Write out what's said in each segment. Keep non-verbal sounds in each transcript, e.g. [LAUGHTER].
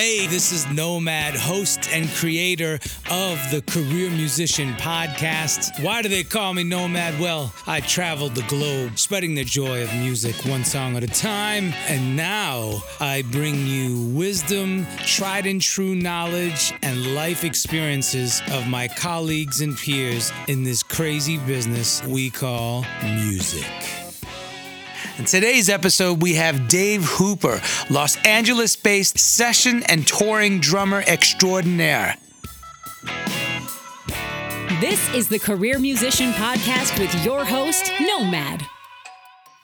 Hey, this is Nomad, host and creator of the Career Musician Podcast. Why do they call me Nomad? Well, I traveled the globe spreading the joy of music one song at a time. And now I bring you wisdom, tried and true knowledge, and life experiences of my colleagues and peers in this crazy business we call music. In today's episode, we have Dave Hooper, Los Angeles based session and touring drummer extraordinaire. This is the Career Musician Podcast with your host, Nomad.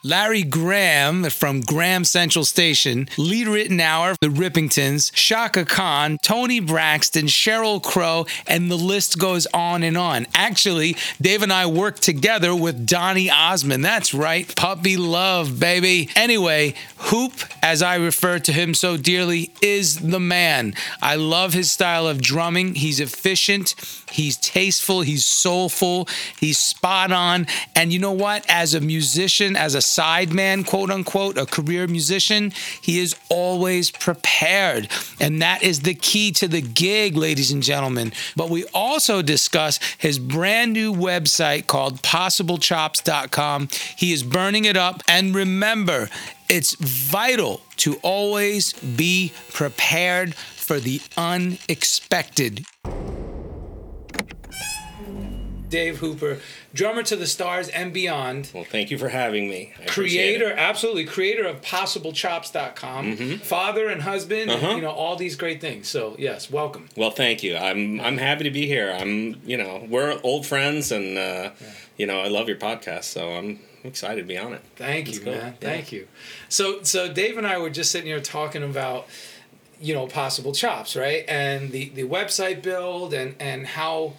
Larry Graham from Graham Central Station, Lee Ritenour, the Rippingtons, Chaka Khan, Toni Braxton, Sheryl Crow, and the list goes on and on. Actually, Dave and I worked together with Donny Osmond. That's right, puppy love, baby. Anyway, Hoop, as I refer to him so dearly, is the man. I love his style of drumming. He's efficient, he's tasteful, he's soulful, he's spot on. And you know what? As a musician, as a sideman, quote unquote, a career musician, he is always prepared. And that is the key to the gig, ladies and gentlemen. But we also discuss his brand new website called possiblechops.com. He is burning it up. And remember, it's vital to always be prepared for the unexpected. Dave Hooper, drummer to the stars and beyond. Well, thank you for having me. I creator, it. Mm-hmm. absolutely, creator of PossibleChops.com, father and husband, Uh-huh. you know, all these great things. So, yes, welcome. Well, thank you. I'm I'm happy to be here. I'm you know we're old friends, and uh, you know I love your podcast, so I'm excited to be on it. Thank you, go. man. Yeah. Thank you. So, so Dave and I were just sitting here talking about, you know, possible chops, right? And the the website build and and how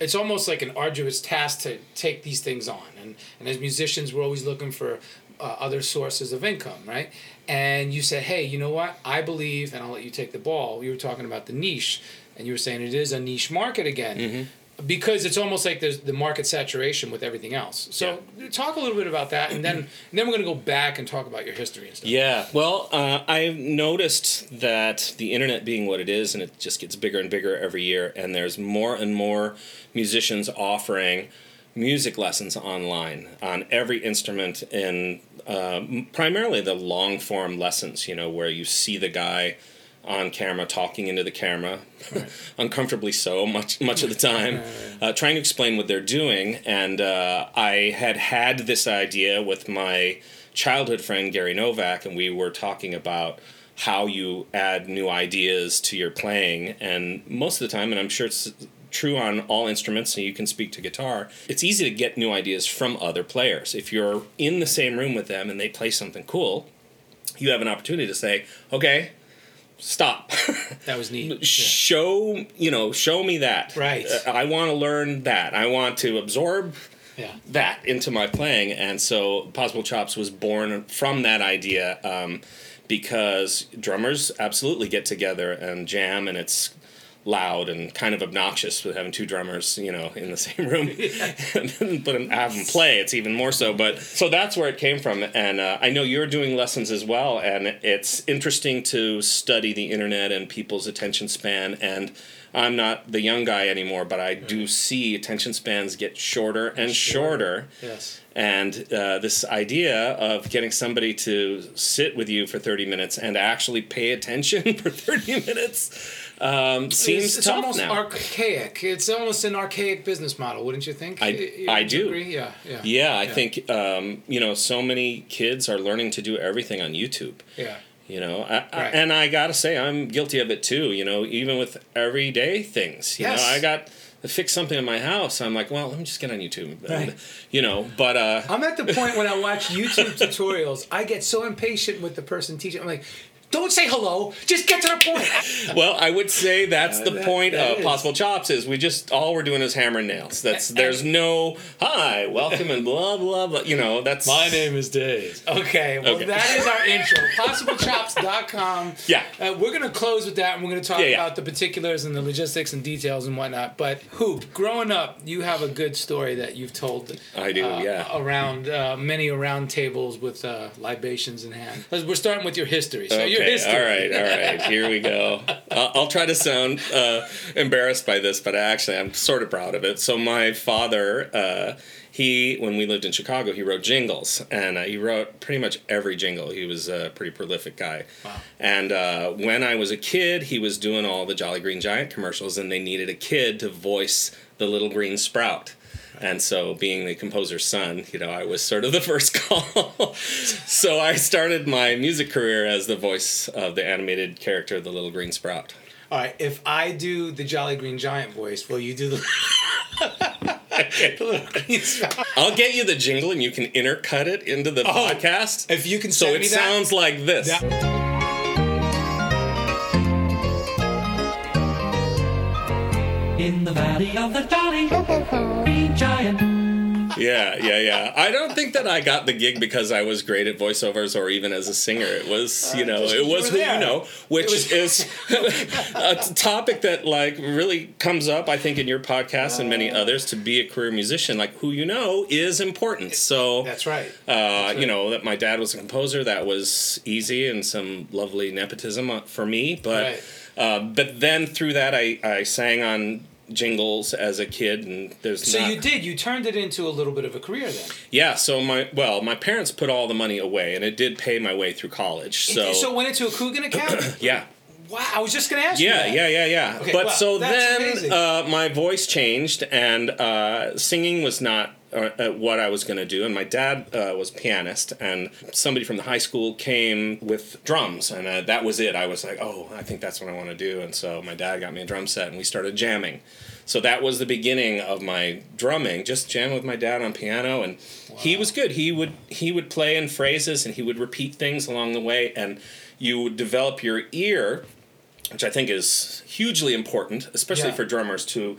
it's almost like an arduous task to take these things on. And and as musicians, we're always looking for uh, other sources of income, right? And you said, hey, you know what? I believe, and I'll let you take the ball. You were talking about the niche, and you were saying it is a niche market again. Because it's almost like there's the market saturation with everything else. So talk a little bit about that, and then and [CLEARS THROAT] then we're gonna go back and talk about your history and stuff. Yeah, well, uh, I've noticed that the internet being what it is, and it just gets bigger and bigger every year, and there's more and more musicians offering music lessons online on every instrument, and uh, primarily the long form lessons, you know, where you see the guy on camera talking into the camera [LAUGHS] uncomfortably so much much of the time [LAUGHS] uh, trying to explain what they're doing. And uh, i had had this idea with my childhood friend gary novak and we were talking about how you add new ideas to your playing. And most of the time and i'm sure it's true on all instruments and you can speak to guitar it's easy to get new ideas from other players. If you're in the same room with them and they play something cool you have an opportunity to say okay stop [LAUGHS] That was neat. Yeah. show you know show me that Right. I want to learn that i want to absorb Yeah. that into my playing and so possible chops was born from that idea um, because drummers absolutely get together and jam and it's loud and kind of obnoxious with having two drummers you know in the [LAUGHS] same room. [LAUGHS] But have them play it's even more so. But so that's where it came from. And uh, i know you're doing lessons as well and it's interesting to study the internet and people's attention span. And I'm not the young guy anymore, but I do see attention spans get shorter and shorter. Yes. And uh, this idea of getting somebody to sit with you for 30 minutes and actually pay attention [LAUGHS] for 30 minutes um, seems it's, it's almost now. archaic. It's almost an archaic business model, wouldn't you think? I- You- I do. Agree? Yeah, yeah. yeah, I think um, you know so many kids are learning to do everything on YouTube. Yeah. You know, I, I- and I gotta say I'm guilty of it too. You know, even with everyday things. You Yes. know, I got to fix something in my house. I'm like, well, let me just get on YouTube. And, you know, but uh, I'm at the point when I watch [LAUGHS] YouTube tutorials, I get so impatient with the person teaching. I'm like, don't say hello, just get to the point. [LAUGHS] well, I would say that's the that- point that of is. Possible Chops is we just all we're doing is hammering nails. That's there's no hi, welcome, and blah blah blah. You know, that's my name is Dave. Okay, well, Okay. that is our intro. [LAUGHS] PossibleChops.com. Yeah. Uh, we're going to close with that and we're going to talk Yeah, yeah. about the particulars and the logistics and details and whatnot. But, Hoop, growing up, you have a good story that you've told. I do, uh, yeah. Around uh, many around tables with uh, libations in hand. We're starting with your history. So, your Okay, history. all right, all right. Here we go. [LAUGHS] I'll, I'll try to sound uh, embarrassed by this, but actually, I'm sort of proud of it. So, my father, uh, he, when we lived in Chicago, he wrote jingles, and uh, he wrote pretty much every jingle. He was a pretty prolific guy. Wow. And uh, when I was a kid, he was doing all the Jolly Green Giant commercials, and they needed a kid to voice the little green sprout. And so, being the composer's son, you know, I was sort of the first [LAUGHS] call. so, I started my music career as the voice of the animated character, the little green sprout. All right, if I do the Jolly Green Giant voice, will you do the, [LAUGHS] the little green spout? I'll get you the jingle, and you can intercut it into the Oh, podcast. If you can so it that. sounds like this. Yeah. In the valley of the Jolly Green Giant. Yeah, yeah, yeah. I don't think that I got the gig because I was great at voiceovers or even as a singer. It was, you know, Uh, just it 'cause was who you know, which was- is [LAUGHS] a topic that like really comes up, I think, in your podcast and many others. To be a career musician, like who you know, is important. So That's right. Uh, You know that my dad was a composer. That was easy and some lovely nepotism uh, for me. But Right. Uh, but then through that, I I sang on jingles as a kid, and there's So not- you did. You turned it into a little bit of a career then. yeah, so my well, my parents put all the money away, and it did pay my way through college. So, so it went into a Coogan [CLEARS THROAT] account. yeah, wow, I was just gonna ask you. yeah, yeah, yeah, yeah. Okay, but wow, so then uh, my voice changed, and uh, singing was not. Uh, uh, what I was going to do, and my dad uh, was pianist, and somebody from the high school came with drums, and uh, that was it. I was like, oh, I think that's what I want to do, and so my dad got me a drum set, and we started jamming. So that was the beginning of my drumming, just jamming with my dad on piano, and he was good. He would he would play in phrases, and he would repeat things along the way, and you would develop your ear, which I think is hugely important, especially Yeah. for drummers to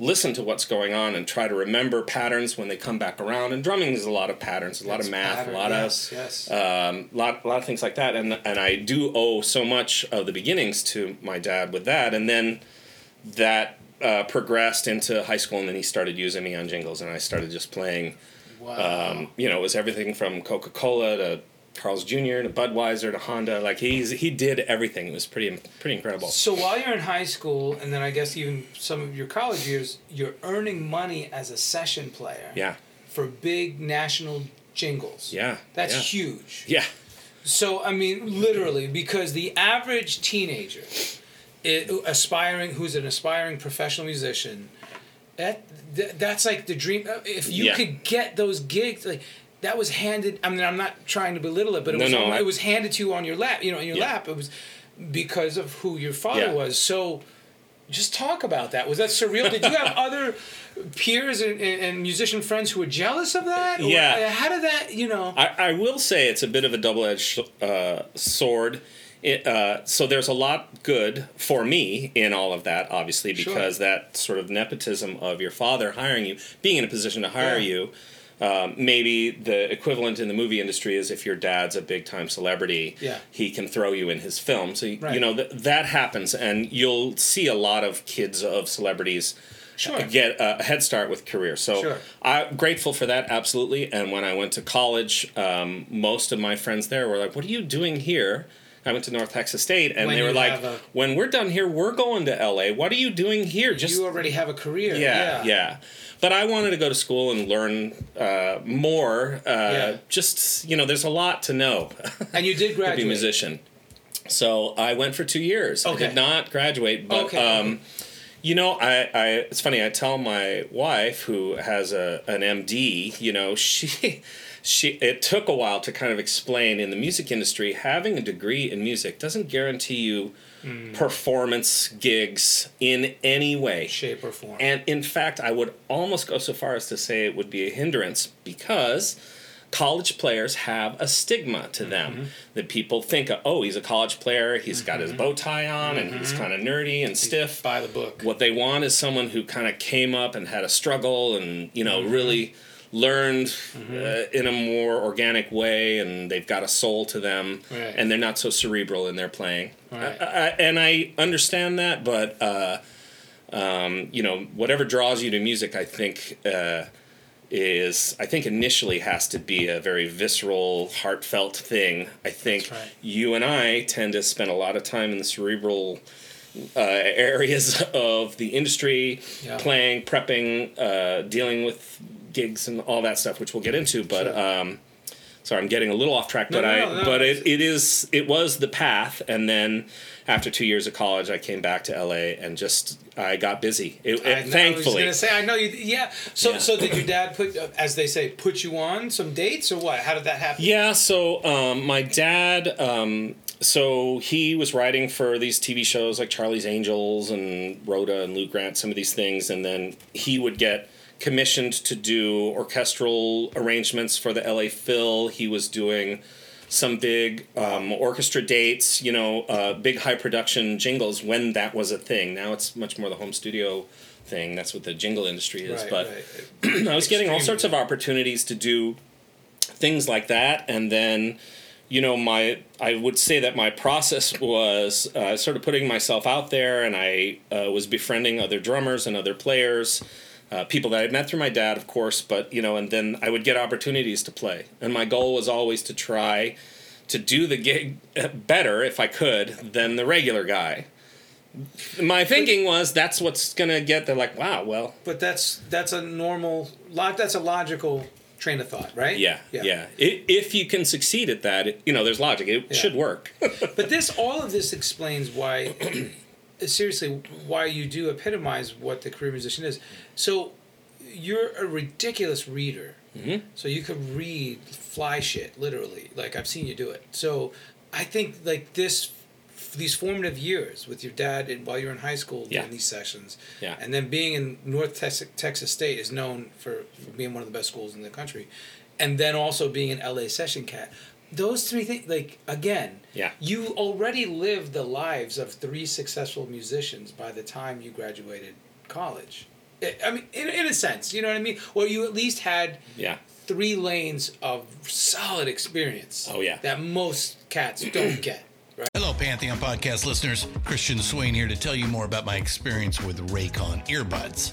listen to what's going on and try to remember patterns when they come back around. And drumming is a lot of patterns, a lot of math, pattern, a lot yes, of yes. um, lot, lot of things like that. And and I do owe so much of the beginnings to my dad with that. And then that uh, progressed into high school, and then he started using me on jingles, and I started just playing. Wow. Um, you know, it was everything from Coca Cola to Carl's Jr. to Budweiser to Honda. Like he's he did everything. It was pretty pretty incredible. so while you're in high school, and then I guess even some of your college years, you're earning money as a session player. Yeah, For big national jingles. yeah, That's yeah. huge. Yeah, So I mean, literally, because the average teenager, it, aspiring, who's an aspiring professional musician, that, that that's like the dream. If you Yeah. could get those gigs, like that was handed. I mean, I'm not trying to belittle it, but it No, was no, on- I- it was handed to you on your lap. You know, in your Yeah. lap. It was because of who your father Yeah. was. So. Just talk about that. Was that surreal? Did you have [LAUGHS] other peers and, and, and musician friends who were jealous of that? Yeah. uh, How did that? You know. I, I will say it's a bit of a double edged uh, sword. It, uh, so there's a lot good for me in all of that, obviously, Sure. because that sort of nepotism of your father hiring you, being in a position to hire Yeah. you. Um, maybe the equivalent in the movie industry is if your dad's a big time celebrity, Yeah. he can throw you in his film. So, you- Right. you know, th- that happens, and you'll see a lot of kids of celebrities Sure. get a head start with career. So Sure. I'm grateful for that, absolutely. And when I went to college, um, most of my friends there were like, "What are you doing here?" I went to North Texas State, and When they were like, a- "When we're done here, we're going to LA. What are you doing here? Just you already have a career. yeah, yeah, But I wanted to go to school and learn uh, more. Uh, Yeah. Just you know, there's a lot to know. And you did [LAUGHS] to be a graduate. musician. So I went for two years. I Okay. did not graduate, but Okay. um, you know, I, I it's funny. I tell my wife who has a an MD. You know, [LAUGHS] she she it took a while to kind of explain in the music industry having a degree in music doesn't guarantee you Hmm. performance gigs in any way Shape or form. and in fact, I would almost go so far as to say it would be a hindrance because college players have a stigma to them mm-hmm. that people think, oh, he's a college player, He's got his mm-hmm. bow tie on, and he's mm-hmm. kind of nerdy and stiff. by the book. What they want is someone who kind of came up and had a struggle and you know really learned uh, in a more organic way and they've got a soul to them Right. and they're not so cerebral in their playing Right. I, I, and i understand that but uh, um, you know whatever draws you to music i think uh, is i think initially has to be a very visceral heartfelt thing i think right. you and i tend to spend a lot of time in the cerebral uh, areas [LAUGHS] of the industry, Yeah. playing, prepping, uh, dealing with gigs and all that stuff, which we'll get into. But Sure. um, sorry, I'm getting a little off track. No, but no, I, no, but it, it is, it was the path. And then after two years of college, I came back to LA and just I got busy. It, I, it- know- I was thankfully, gonna say I know you. Yeah. So Yeah. so did your dad put, as they say, put you on some dates or what? How did that happen? Yeah, so um, my dad, um, so he was writing for these TV shows like Charlie's Angels and Rhoda and Lou Grant, some of these things, and then he would get commissioned to do orchestral arrangements for the LA Phil. He was doing some big um, orchestra dates, you know, uh, big high production jingles when that was a thing. Now it's much more the home studio thing. That's what the jingle industry is. Right, but right. [CLEARS THROAT] I was getting all sorts of opportunities to do things like that and then you know my i would say that my process was uh, sort of putting myself out there and i uh, was befriending other drummers and other players uh, people that i'd met through my dad of course but you know and then i would get opportunities to play and my goal was always to try to do the gig better if i could than the regular guy my thinking was that's what's gonna get they're like wow well But that's that's a normal. Lot. That's a logical train of thought, right? yeah yeah, I if you can succeed at that it, you know there's logic it Yeah. should work [LAUGHS] But this, all of this explains why, seriously, why you do epitomize what the career musician is. So, you're a ridiculous reader. Mm-hmm. So you could read fly shit literally. Like I've seen you do it. So I think like this, these formative years with your dad and while you're in high school Yeah. doing these sessions, Yeah. and then being in North Texas, Texas State is known for, for being one of the best schools in the country, and then also being an LA session cat. Those three things, like again, Yeah. you already lived the lives of three successful musicians by the time you graduated college. I- I mean, in, in a sense, you know what I mean? Or you at least had yeah three lanes of solid experience. Oh, yeah. That most cats don't [CLEARS THROAT] get. Right? Hello, Pantheon podcast listeners. Christian Swain here to tell you more about my experience with Raycon earbuds.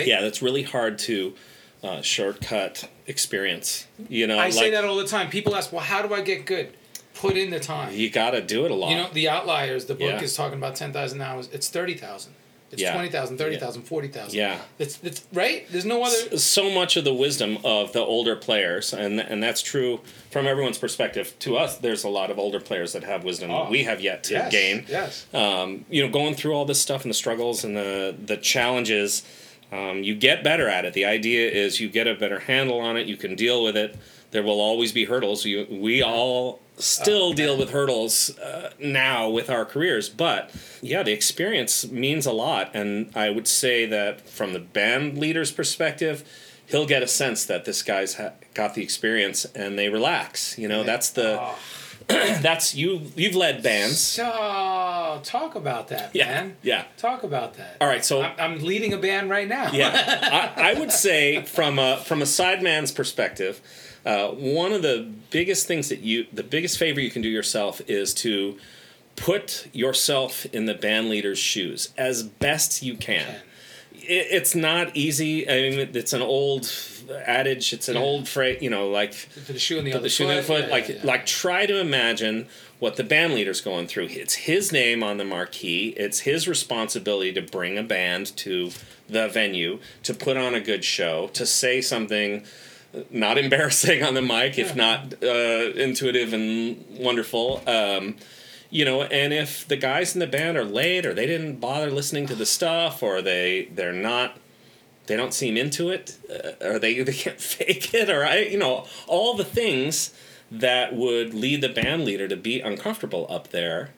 Yeah, that's really hard to uh, shortcut experience. You know, I like say that all the time. People ask, "Well, how do I get good?" Put in the time. you got to do it a lot. You know, the outliers. The book Yeah. is talking about ten thousand hours. It's thirty thousand. It's Yeah. 20,000, 30,000, 40,000. Yeah. It's, it's right. There's no other. so much of the wisdom of the older players, and and that's true from everyone's perspective. To us, there's a lot of older players that have wisdom Oh. we have yet to Yes, gain. yes. Um, you know, going through all this stuff and the struggles and the the challenges, um, you get better at it. The idea is you get a better handle on it. You can deal with it. There will always be hurdles. You, we all still deal with hurdles uh, now with our careers, but yeah, the experience means a lot. And I would say that from the band leader's perspective, he'll get a sense that this guy's ha- got the experience and they relax. You know, that's the [CLEARS THROAT] that's you. You've led bands. So talk about that, Yeah, man. yeah. Talk about that. All right, so I'm, I'm leading a band right now. yeah, [LAUGHS] I, I would say from a from a sideman's perspective, uh, one of the biggest things that you, the biggest favor you can do yourself is to put yourself in the band leader's shoes as best you can. It, it's not easy. I mean, it's an old adage. It's an old phrase. You know, like the shoe in the the shoe in the foot. foot. Yeah, like yeah, yeah. like try to imagine what the band leader's going through. It's his name on the marquee. It's his responsibility to bring a band to the venue, to put on a good show, to say something not [LAUGHS] embarrassing on the mic, if not uh, intuitive and wonderful. Um, you know, and if the guys in the band are late or they didn't bother listening to the stuff or they they're not they don't seem into it uh, or they they [LAUGHS] can't fake it or I you know all the things that would lead the band leader to be uncomfortable up there.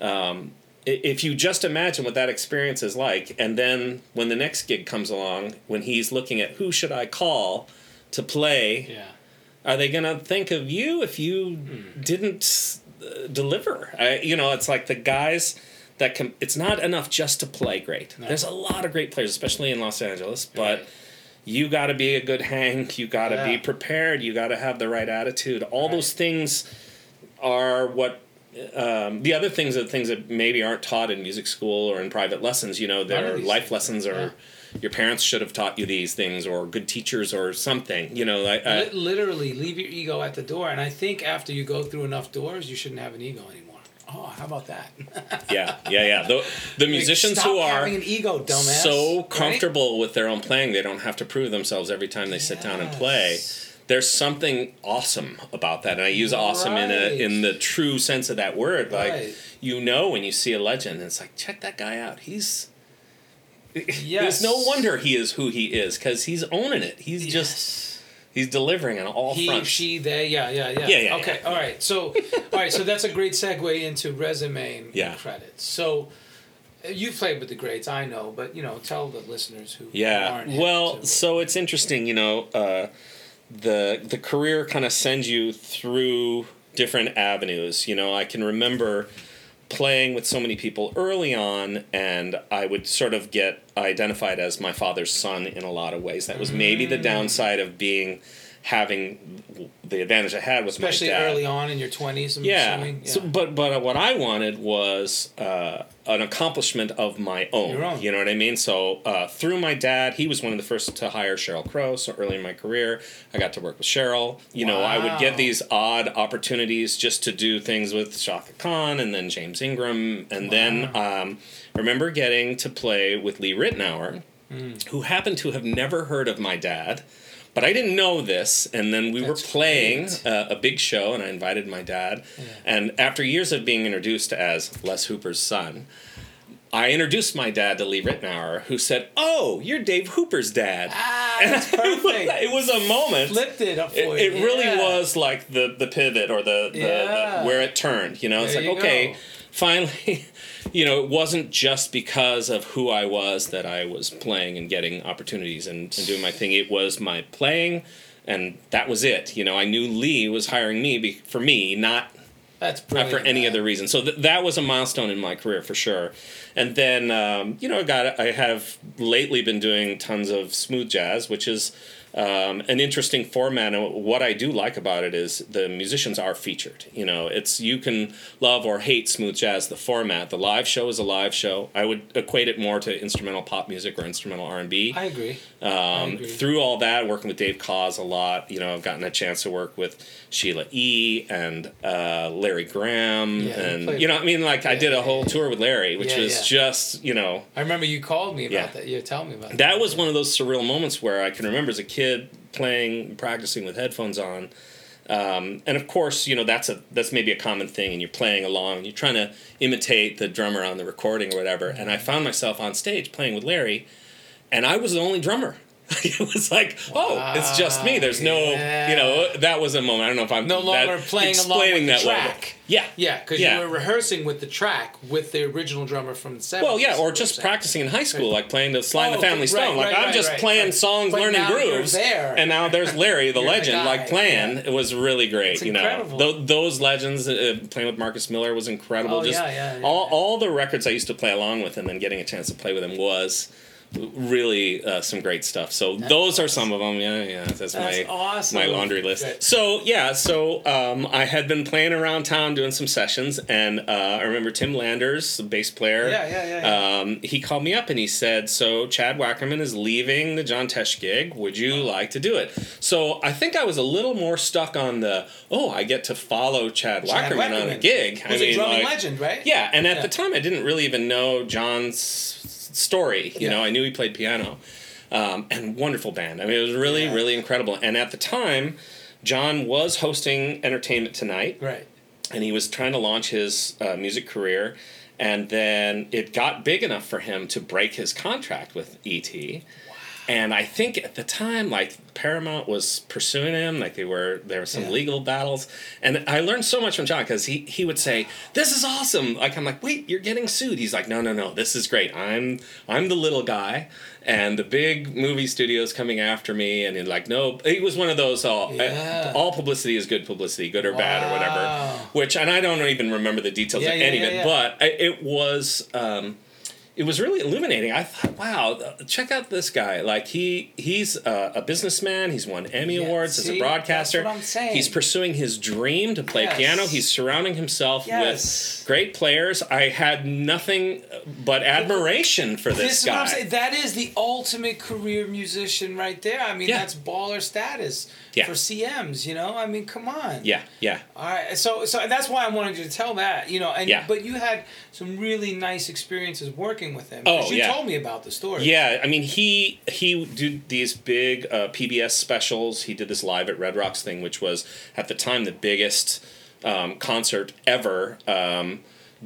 Um, if you just imagine what that experience is like, and then when the next gig comes along, when he's looking at who should I call to play, Yeah. are they gonna think of you if you didn't uh, deliver? I, you know, it's like the guys that can. It's not enough just to play great. There's a lot of great players, especially in Los Angeles, but. Right. You got to be a good hang. You got to Yeah. be prepared. You got to have the right attitude. All those things are what um, the other things are things that maybe aren't taught in music school or in private lessons. You know, None there of are life things, lessons, or your parents should have taught you these things, or good teachers, or something. You know, I, I, literally, leave your ego at the door. And I think after you go through enough doors, you shouldn't have an ego anymore. Oh, how about that? [LAUGHS] yeah, yeah, yeah. The, the musicians Stop who are having an ego, dumbass. so Right? comfortable with their own playing, they don't have to prove themselves every time they sit down and play. There's something awesome about that, and I use awesome in a in the true sense of that word. Like Right. you know when you see a legend, it's like check that guy out. He's Yes. [LAUGHS] There's no wonder he is who he is because he's owning it. He's just Yes. He's delivering on all he, fronts. she, they, yeah, yeah, yeah. Yeah, yeah, Okay, yeah. all right. So, all right. So that's a great segue into resume and Yeah. credits. So, you've played with the greats, I know, but you know, tell the listeners who Yeah. aren't Well, so it's interesting, you know, uh, the the career kind of sends you through different avenues. You know, I can remember playing with so many people early on and I would sort of get identified as my father's son in a lot of ways. That was maybe Mm. the downside of being having the advantage I had was especially my dad. early on in your twenties. I'm Yeah. So, but but what I wanted was uh, an accomplishment of my own. Own. You know what I mean? So uh, through my dad, he was one of the first to hire Sheryl Crow. So early in my career, I got to work with Sheryl. You know, I would get these odd opportunities just to do things with Chaka Khan and then James Ingram, and then um, remember getting to play with Lee Ritenour, Hmm. who happened to have never heard of my dad. But I didn't know this, and then we That's were playing uh, a big show, and I invited my dad. And after years of being introduced as Les Hooper's son, I introduced my dad to Lee Ritenour, who said, "Oh, you're Dave Hooper's dad." Ah, [LAUGHS] that's perfect. it was a moment. Flipped it up for It, you. it really Yeah. was like the the pivot or the, the, Yeah. the where it turned. You know, it's There like okay, go. Finally. [LAUGHS] You know, it wasn't just because of who I was that I was playing and getting opportunities and, and doing my thing. It was my playing, and that was it. You know, I knew Lee was hiring me be, for me, not That's not for any other reason. So th- that was a milestone in my career for sure. And then um, you know, I got I have lately been doing tons of smooth jazz, which is um, an interesting format. And what I do like about it is the musicians are featured. You know, it's you can love or hate smooth jazz, the format. The live show is a live show. I would equate it more to instrumental pop music or instrumental R and B. I agree. Um, through all that, working with Dave Koz a lot, you know, I've gotten a chance to work with Sheila E. and uh, Larry Graham, Yeah, and you know, I mean, like I did a whole tour with Larry, which Yeah, was yeah. just, you know, I remember you called me about Yeah. that. You telling me about that. that was one of those surreal moments where I can remember as a kid playing, practicing with headphones on. Um, and of course, you know that's a that's maybe a common thing, and you're playing along, and you're trying to imitate the drummer on the recording or whatever. And I found myself on stage playing with Larry, and I was the only drummer. [LAUGHS] it was like, oh, it's just me. There's no, you know, that was a moment. I don't know if I'm no longer that, playing explaining the that track. yeah, Yeah, because Yeah. you were rehearsing with the track with the original drummer from the 70s. Well, yeah, or just practicing in high school, like playing the Slide Oh, the Family right, Stone. Like right, I'm just right, playing right. songs, But learning grooves, there. and now there's Larry, the [LAUGHS] You're the legend, like playing. yeah. It was really great. It's you know, incredible. Tho- those legends uh, playing with Marcus Miller was incredible. Oh, just yeah, yeah, yeah, all yeah. all the records I used to play along with, and then getting a chance to play with him was really uh, some great stuff. So those are some of them. Yeah, yeah. That's, my awesome. my laundry list. Good. So yeah, so um, I had been playing around town doing some sessions, and uh, I remember Tim Landers, the bass player. Yeah, yeah, yeah, yeah. Um, he called me up and he said, "So Chad Wackerman is leaving the John Tesh gig. Would you like to do it?" So I think I was a little more stuck on the, "Oh, I get to follow Chad, Chad Wackerman, on a Wackerman. gig." Was a drumming like- legend, right? Yeah, and at Yeah. the time I didn't really even know John's story. You Yeah. know, I knew he played piano. Um, and wonderful band. I mean, it was really, Yeah. really incredible. And at the time, John was hosting Entertainment Tonight Right. and he was trying to launch his uh, music career and then it got big enough for him to break his contract with et and i think at the time like paramount was pursuing him like they were there were some Yeah. legal battles. And i learned so much from john because he, he would say this is awesome. Like i'm like wait you're getting sued. He's like no no no this is great. I'm i'm the little guy and the big movie studios coming after me. And he's like no he was one of those all Yeah. all publicity is good publicity good or bad or whatever. Which and I don't even remember the details Yeah, of any of it, but it was um, it was really illuminating. I thought, wow, uh, check out this guy. Like he he's a, a businessman. He's won Emmy Yeah, awards as a broadcaster. that's what I'm saying. He's pursuing his dream to play Yes. piano. He's surrounding himself Yes. with great players. I had nothing but admiration for this, This is guy. I'm. That is the ultimate career musician right there. I mean, Yeah. that's baller status Yeah. for CMs. You know, I mean, come on. yeah, yeah. All right. So, so that's why I wanted you to tell that. You know, and Yeah. but you had some really nice experiences working with him. Oh, you yeah. told me about the story. Yeah, I mean he he did these big uh, PBS specials. He did this live at Red Rocks thing, which was at the time the biggest um, concert ever um,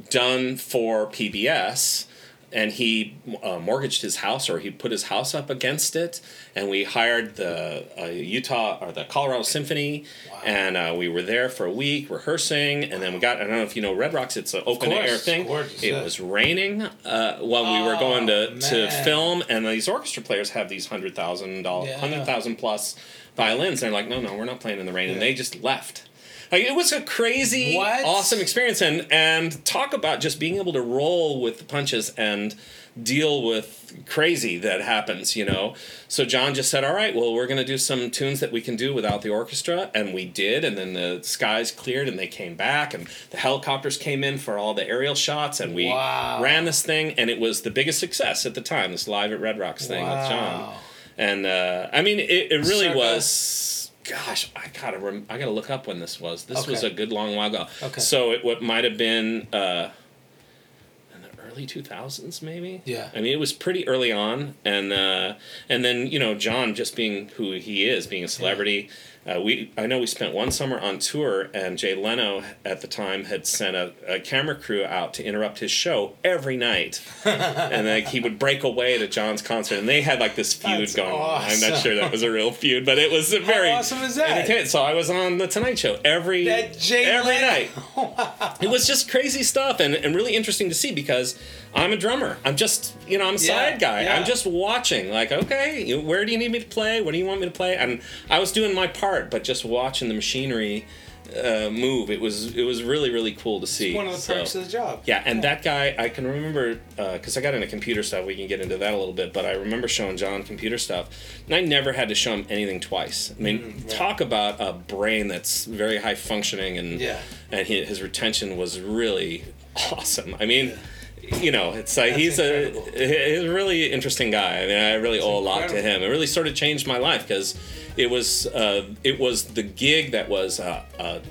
done for PBS. And he uh, mortgaged his house, or he put his house up against it. And we hired the uh, Utah or the Colorado Symphony, and uh, we were there for a week rehearsing. And then we got I don't know if you know Red Rocks. It's an open course, air thing. gorgeous, it yeah. was raining uh, while we were Oh, going to, to film, and these orchestra players have these hundred thousand dollars, Yeah. hundred thousand plus violins. And they're like, no, no, we're not playing in the rain, and they just left. Like it was a crazy, What? awesome experience, and and talk about just being able to roll with the punches and deal with crazy that happens, you know. So John just said, "All right, well, we're gonna do some tunes that we can do without the orchestra," and we did. And then the skies cleared, and they came back, and the helicopters came in for all the aerial shots, and we Wow. ran this thing, and it was the biggest success at the time. This live at Red Rocks thing with John, and uh, I mean, it, it really Circa- was. Gosh, I gotta rem- I gotta look up when this was. This was a good long while ago. Okay. So it what might have been uh, in the early two thousands, maybe. Yeah. I mean, it was pretty early on, and uh, and then you know John just being who he is, being a celebrity. Uh, we I know we spent one summer on tour, and Jay Leno at the time had sent a, a camera crew out to interrupt his show every night, [LAUGHS] and like he would break away to John's concert, and they had like this feud That's going on. I'm not sure that was a real feud, but it was a very awesome is that? So I was on the Tonight Show every every Leno- night. [LAUGHS] It was just crazy stuff and, and really interesting to see because I'm a drummer. I'm just, you know, I'm a Yeah, side guy. yeah. I'm just watching, like, okay, you- where do you need me to play? What do you want me to play? And I was doing my part, but just watching the machinery uh, move. It was it was really really cool to see. One of the So- perks of the job. yeah, and that guy, I can remember because I got into computer stuff. We can get into that a little bit, but I remember showing John computer stuff, and I never had to show him anything twice. I mean, Mm-hmm, talk about a brain that's very high functioning, and Yeah. and he, his retention was really [LAUGHS] awesome. I mean. You know, it's like That's he's a he's a really interesting guy. I mean, I really owe a lot to him. It really sort of changed my life because it was uh, it was the gig that was a, a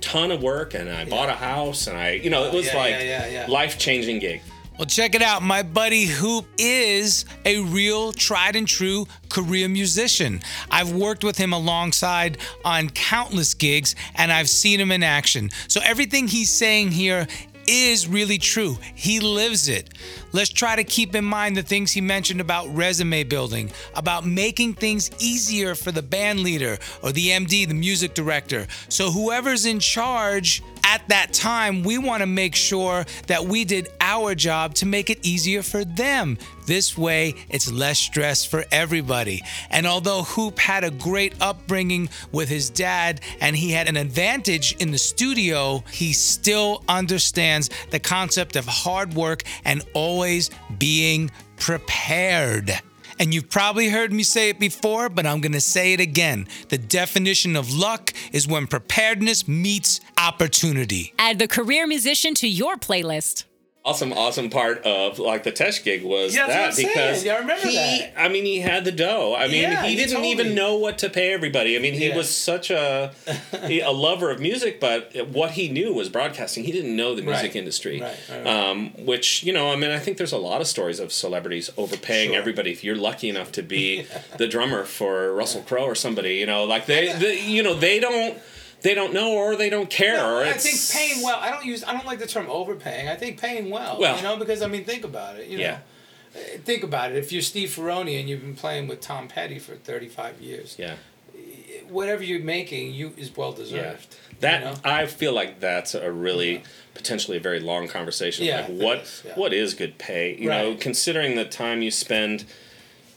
ton of work, and I bought a house, and I you know it was Yeah, like yeah, yeah, yeah. life changing gig. Well, check it out. My buddy Hoop is a real tried and true career musician. I've worked with him alongside on countless gigs and I've seen him in action. So everything he's saying here is really true. He lives it. Let's try to keep in mind the things he mentioned about resume building, about making things easier for the band leader or the MD, the music director. So whoever's in charge at that time, we want to make sure that we did our job to make it easier for them. This way, it's less stress for everybody. And although Hoop had a great upbringing with his dad and he had an advantage in the studio, he still understands the concept of hard work and always being prepared. And you've probably heard me say it before, but I'm gonna say it again. The definition of luck is when preparedness meets opportunity. Add the career musician to your playlist. Awesome, awesome part of like the Tesh gig was Yeah, that that's what I'm because. Yeah, I remember he, that. I mean, he had the dough. I mean, Yeah, he didn't even know what to pay everybody. I mean, he was such a a lover of music, but what he knew was broadcasting. He didn't know the music Right. industry, right, right. Um, which you know, I mean, I think there's a lot of stories of celebrities overpaying Sure. everybody. If you're lucky enough to be [LAUGHS] the drummer for Russell Crowe or somebody, you know, like they, they you know, they don't. They don't know, or they don't care. No, I think paying well. I don't use. I don't like the term overpaying. I think paying well. Well- you know, because I mean, think about it. You know, Yeah. Uh, think about it. If you're Steve Ferrone and you've been playing with Tom Petty for 35 years, Yeah. whatever you're making, you is well deserved. That you know? I feel like that's a really potentially a very long conversation. Yeah, like what is, yeah. what is good pay? You know, considering the time you spend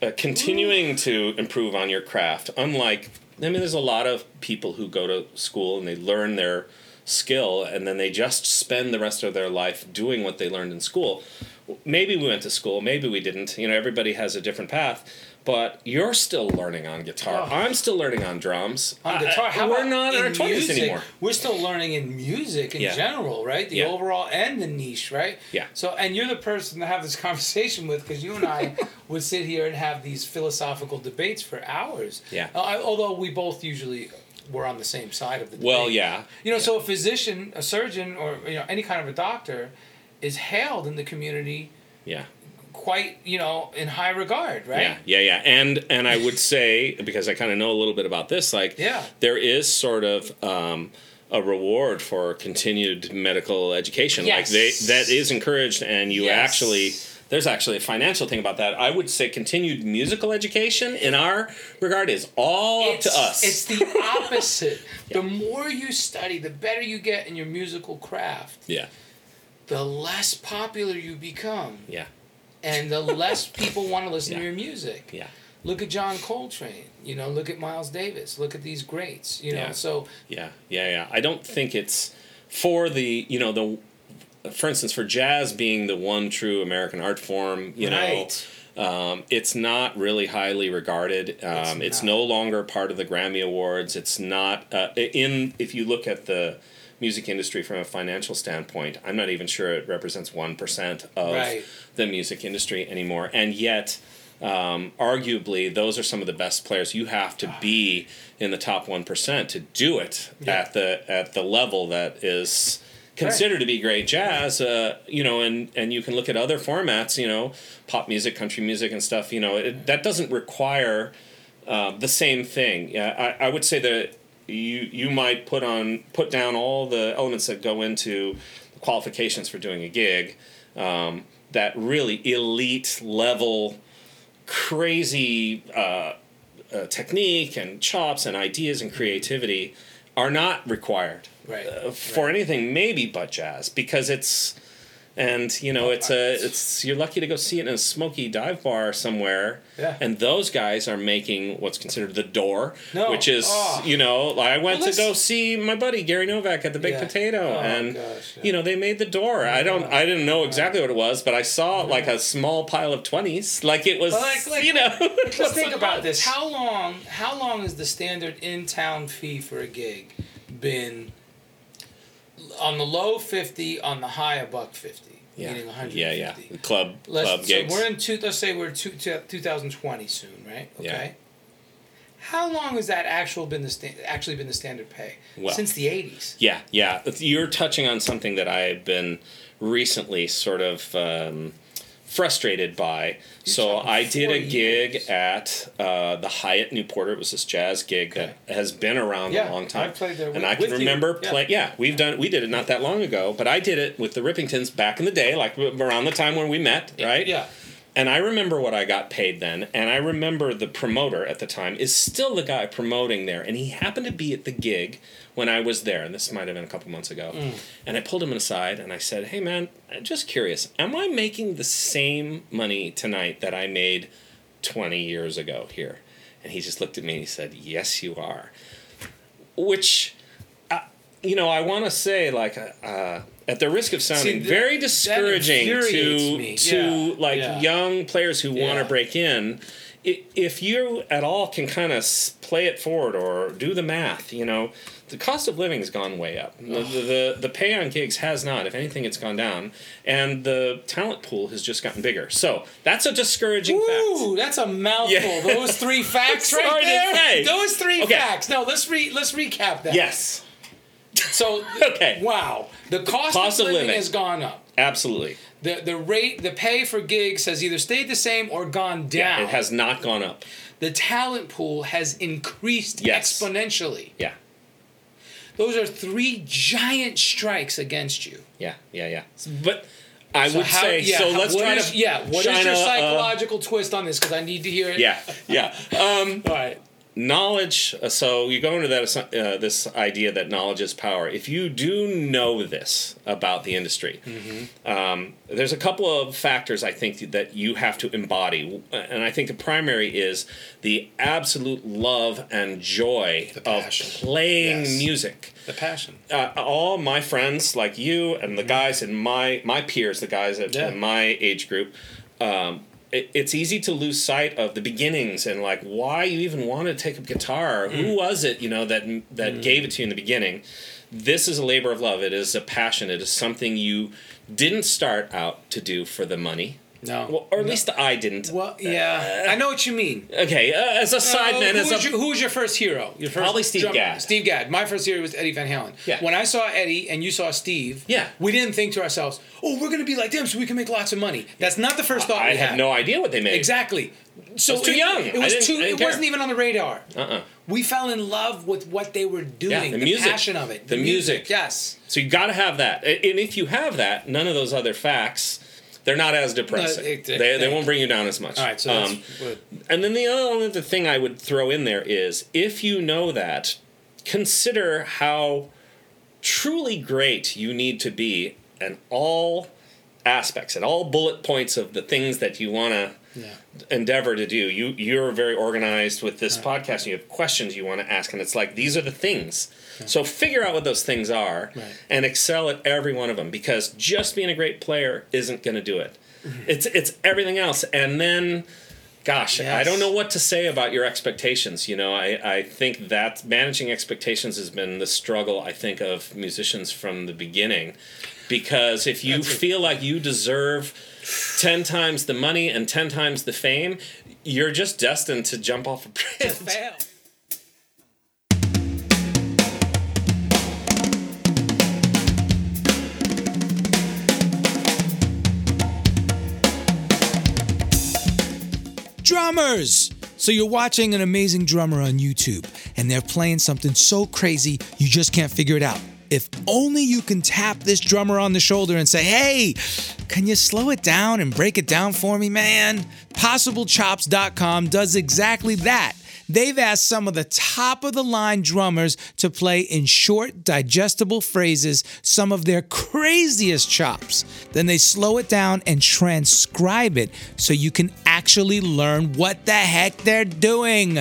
uh, continuing to improve on your craft. Unlike I mean, there's a lot of people who go to school and they learn their skill and then they just spend the rest of their life doing what they learned in school. Maybe we went to school, maybe we didn't. You know, everybody has a different path. But you're still learning on guitar. Oh. I'm still learning on drums. on I- guitar. How we're about not in our twenties anymore. We're still learning in music in Yeah. general, right? The Yeah. overall and the niche, right? Yeah. So, and you're the person to have this [LAUGHS] conversation with because you and I [LAUGHS] would sit here and have these philosophical debates for hours. Yeah. Uh, I, although we both usually were on the same side of the debate. Well, yeah. You know, so a physician, a surgeon, or you know any kind of a doctor is hailed in the community Yeah. Quite you know in high regard, right? Yeah, yeah, yeah. And and I would say [LAUGHS] because I kind of know a little bit about this, like Yeah. there is sort of um, a reward for continued medical education. Like they that is encouraged, and you Yes. actually there's actually a financial thing about that. I would say continued musical education in our regard is all up to us. It's the [LAUGHS] opposite. The more you study, the better you get in your musical craft, yeah, the less popular you become, yeah, and the less people want to listen Yeah. to your music. yeah, Look at John Coltrane. You know, look at Miles Davis. Look at these greats. You know, Yeah. so yeah, yeah, yeah. I don't think it's for the you know the for instance for jazz being the one true American art form. You know. right. Um, it's not really highly regarded. Um, it's It's no longer part of the Grammy Awards. It's not uh, in. If you look at the music industry from a financial standpoint, I'm not even sure it represents one percent of Right. The music industry anymore. And yet, um, arguably, those are some of the best players. You have to be in the top one percent to do it Yeah. at the at the level that is considered to be great jazz uh, you know and and you can look at other formats you know pop music country music and stuff you know it, that doesn't require uh, the same thing yeah I, I would say that you you might put on put down all the elements that go into qualifications for doing a gig um, that really elite level crazy uh, uh, technique and chops and ideas and creativity are not required Right. uh, for anything maybe but jazz because it's And you know, it's a it's you're lucky to go see it in a smoky dive bar somewhere. Yeah. And those guys are making what's considered the door, No. which is Oh. you know, like I went Well, to go see my buddy Gary Novak at the Baked Yeah. Potato, Oh, and gosh, yeah. you know they made the door. Oh, I don't, I didn't know exactly what it was, but I saw like a small pile of twenties, like it was, like- like- you know. [LAUGHS] wasn't think [LAUGHS] about this. How long? How long is the standard in town fee for a gig been? On the low fifty, on the high a buck fifty, Yeah, meaning one hundred. yeah, yeah. Club, Let's, club so gigs. we're in two. Let's say we're two, two, 2020 soon, right? Okay. Yeah. How long has that actual been the sta- actually been the standard pay? Well- Since the 80s. Yeah, yeah. You're touching on something that I've been recently sort of um, frustrated by. so I did a gig years. at uh, the Hyatt Newport. It was this jazz gig that has been around Yeah, a long time. I played there and with- I can remember Yeah. Yeah, we've done. We did it not that long ago, but I did it with the Rippingtons back in the day, like around the time when we met, right? Yeah. And I remember what I got paid then, and I remember the promoter at the time is still the guy promoting there, and he happened to be at the gig when I was there, and this might have been a couple months ago. And I pulled him aside and I said, "Hey man, I'm just curious, am I making the same money tonight that I made 20 years ago here?" And he just looked at me and he said, "Yes, you are." Which, uh, you know, I want to say like. Uh, at the risk of sounding that- very discouraging to me. to Yeah, like yeah. young players who want to break in, if you at all can kind of play it forward or do the math, you know, the cost of living has gone way up. The, the, the, the pay on gigs has not. If anything, it's gone down. And the talent pool has just gotten bigger. So that's a discouraging Ooh, fact. that's a mouthful. Yeah. Those three [LAUGHS] facts right there. Those three Okay. facts. No, let's re let's recap that. Yes, So [LAUGHS] Okay. Wow. The cost, Cost of of living living. has gone up. absolutely. The the rate the pay for gigs has either stayed the same or gone down. It has not gone up. the talent pool has increased Yes. exponentially. Yeah, Those are three giant strikes against you. yeah, yeah, yeah. But I So would how- say yeah, so. how- let's try is- to yeah. What is shine your psychological twist on this? Because I need to hear it. yeah, yeah. Um, [LAUGHS] All right. Knowledge uh, so you go into that uh, this idea that knowledge is power if you do know this about the industry um, there's a couple of factors i think that you have to embody and i think the primary is the absolute love and joy of playing Yes. music The passion. uh, all my friends like you and the guys in my my peers the guys at, Yeah. in my age group um, it, it's easy to lose sight of the beginnings and like why you even wanted to take up guitar. Who mm. was it you know that that mm. gave it to you in the beginning? This is a labor of love. It is a passion. It is something you didn't start out to do for the money No. well, or at least I didn't Well, yeah, I know what you mean. okay uh, as a side Uh, man who, as was a your, who was your first hero? Your first Probably Steve drummer? Gadd. Steve Gadd. My first hero was Eddie Van Halen. Yeah. When I saw Eddie and you saw Steve, Yeah. we didn't think to ourselves, "Oh, we're gonna be like them, so we can make lots of money." That's not the first thought I we had no idea what they made Exactly. So was too it- young. It I was didn't- too. I didn't It care. wasn't even on the radar. uh-uh We fell in love with what they were doing. the the, music. passion of it. The music. Yes. So you got to have that, A- and if you have that, none of those other facts, they're not as depressing. No, it- they, it- they won't bring you down as much. All right. So Um, and then the other other thing I would throw in there is, if you know that, consider how truly great you need to be in all aspects and all bullet points of the things that you want to Yeah. endeavor to do. You you're very organized with this podcast. And you have questions you want to ask, and it's like these are the things. So figure out what those things are Right. and excel at every one of them because just being a great player isn't going to do it. Mm-hmm. It's it's everything else, and then. Gosh, I don't know what to say about your expectations. You know, I, I think that managing expectations has been the struggle, I think, of musicians from the beginning. Because if you That's a- feel like you deserve 10 times the money and 10 times the fame, you're just destined to jump off a bridge. Fail. Drummers. So you're watching an amazing drummer on YouTube and they're playing something so crazy you just can't figure it out. If only you can tap this drummer on the shoulder and say, hey, can you slow it down and break it down for me, man? PossibleChops.com does exactly that. They've asked some of the top of the line drummers to play in short, digestible phrases some of their craziest chops. Then they slow it down and transcribe it so you can actually learn what the heck they're doing.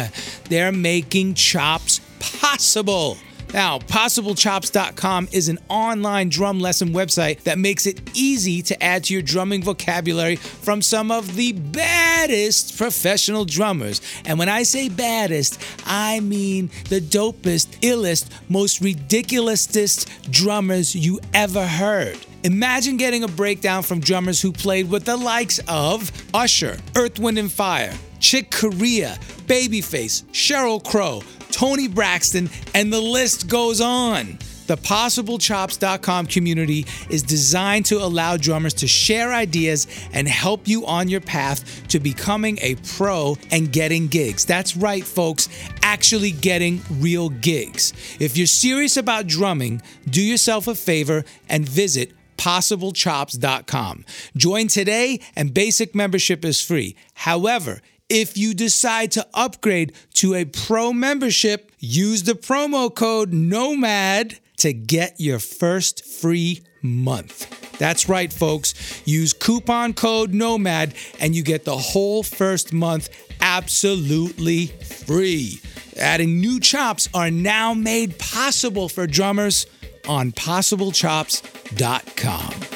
They're making chops possible. Now, PossibleChops.com is an online drum lesson website that makes it easy to add to your drumming vocabulary from some of the baddest professional drummers. And when I say baddest, I mean the dopest, illest, most ridiculousest drummers you ever heard. Imagine getting a breakdown from drummers who played with the likes of Usher, Earth, Wind, and Fire, Chick Corea, Babyface, Sheryl Crow, Toni Braxton, and the list goes on. The PossibleChops.com community is designed to allow drummers to share ideas and help you on your path to becoming a pro and getting gigs. That's right, folks, actually getting real gigs. If you're serious about drumming, do yourself a favor and visit possiblechops.com. Join today and basic membership is free. However, if you decide to upgrade to a pro membership, use the promo code NOMAD to get your first free month. That's right, folks. Use coupon code NOMAD and you get the whole first month absolutely free. Adding new chops are now made possible for drummers on possiblechops.com.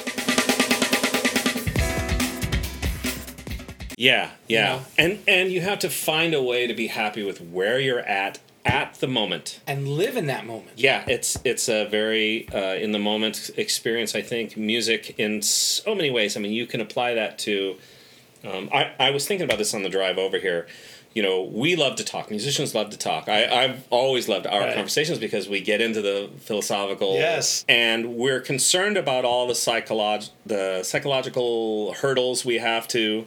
Yeah, yeah. know? And and you have to find a way to be happy with where you're at at the moment. And live in that moment. Yeah, it's it's a very uh, in the moment experience. I think music in so many ways. I mean, you can apply that to. Um, I I was thinking about this on the drive over here. You know, we love to talk. Musicians love to talk. I, I've always loved our Right. conversations because we get into the philosophical. Yes. And we're concerned about all the psycholog- the psychological hurdles we have to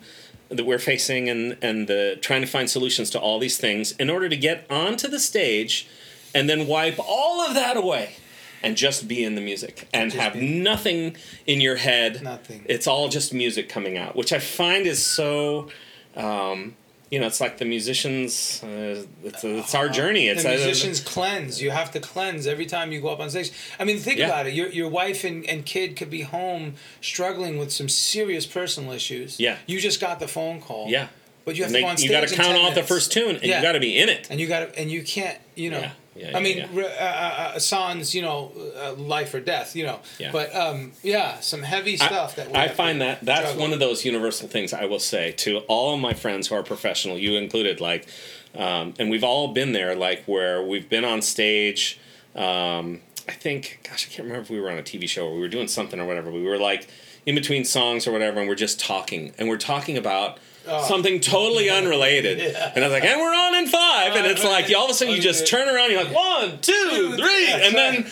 that we're facing and and the trying to find solutions to all these things in order to get onto the stage and then wipe all of that away and just be in the music and have nothing in your head Nothing. it's all just music coming out which i find is so um, you know it's like the musicians uh, it's, it's our journey it's the uh, musicians cleanse. You have to cleanse every time you go up on stage. I mean, think Yeah. about it. Your your wife and, and kid could be home struggling with some serious personal issues. Yeah. You just got the phone call. yeah But you have And to they- go on stage. you got to count off the first tune and Yeah. you got to be in it And you got to, and you can't, you know. Yeah. Yeah, I mean, yeah, re- uh, uh, uh, sans, you know, uh, life or death, you know. Yeah. But um, yeah, some heavy I- stuff that we I find that that's juggle. one of those universal things I will say to all of my friends who are professional, you included, like, um, and we've all been there, like where we've been on stage. Um, I think, gosh, I can't remember if we were on a TV show or we were doing something or whatever. We were like in between songs or whatever, and we're just talking, and we're talking about. Oh. Something totally unrelated, and I was like, "And we're on in five, and it's like all of a sudden you just turn around, you're like one, two, three, and then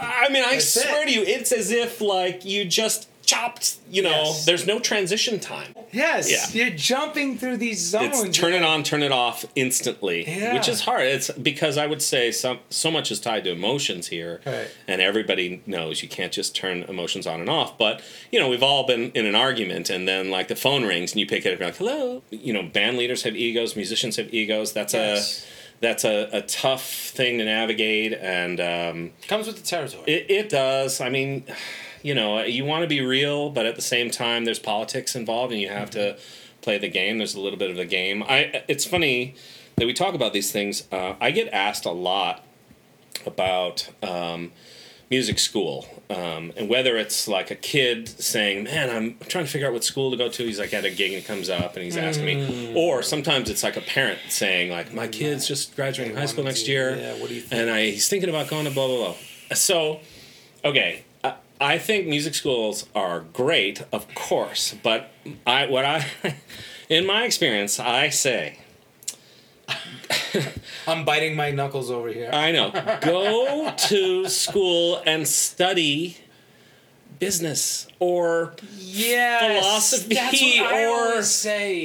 I mean, I That's swear it. to you, it's as if like you just chopped. You know, Yes. there's no transition time. Yes, Yeah. you're jumping through these zones. It's turn it on, turn it off instantly, Yeah. which is hard. It's because I would say some so much is tied to emotions here, Right. and everybody knows you can't just turn emotions on and off. But you know, we've all been in an argument, and then like the phone rings, and you pick it up, and you're like, "Hello." You know, band leaders have egos, musicians have egos. That's Yes. a that's a, a tough thing to navigate, and um, Comes with the territory. It, it does. I mean, you know, you want to be real, but at the same time, there's politics involved, and you have to play the game. There's a little bit of the game. I. It's funny that we talk about these things. Uh, I get asked a lot about um, music school, um, and whether it's like a kid saying, "Man, I'm trying to figure out what school to go to." He's like at a gig and comes up and he's asking me, or sometimes it's like a parent saying, "Like my kid's just graduating high school next year." Yeah, what do you think? and I, he's thinking about going to blah blah blah. So, okay, I, think music schools are great, of course, but I what I, [LAUGHS] in my experience, I say [LAUGHS] I'm biting my knuckles over here. I know go to school and study business or Yes, philosophy or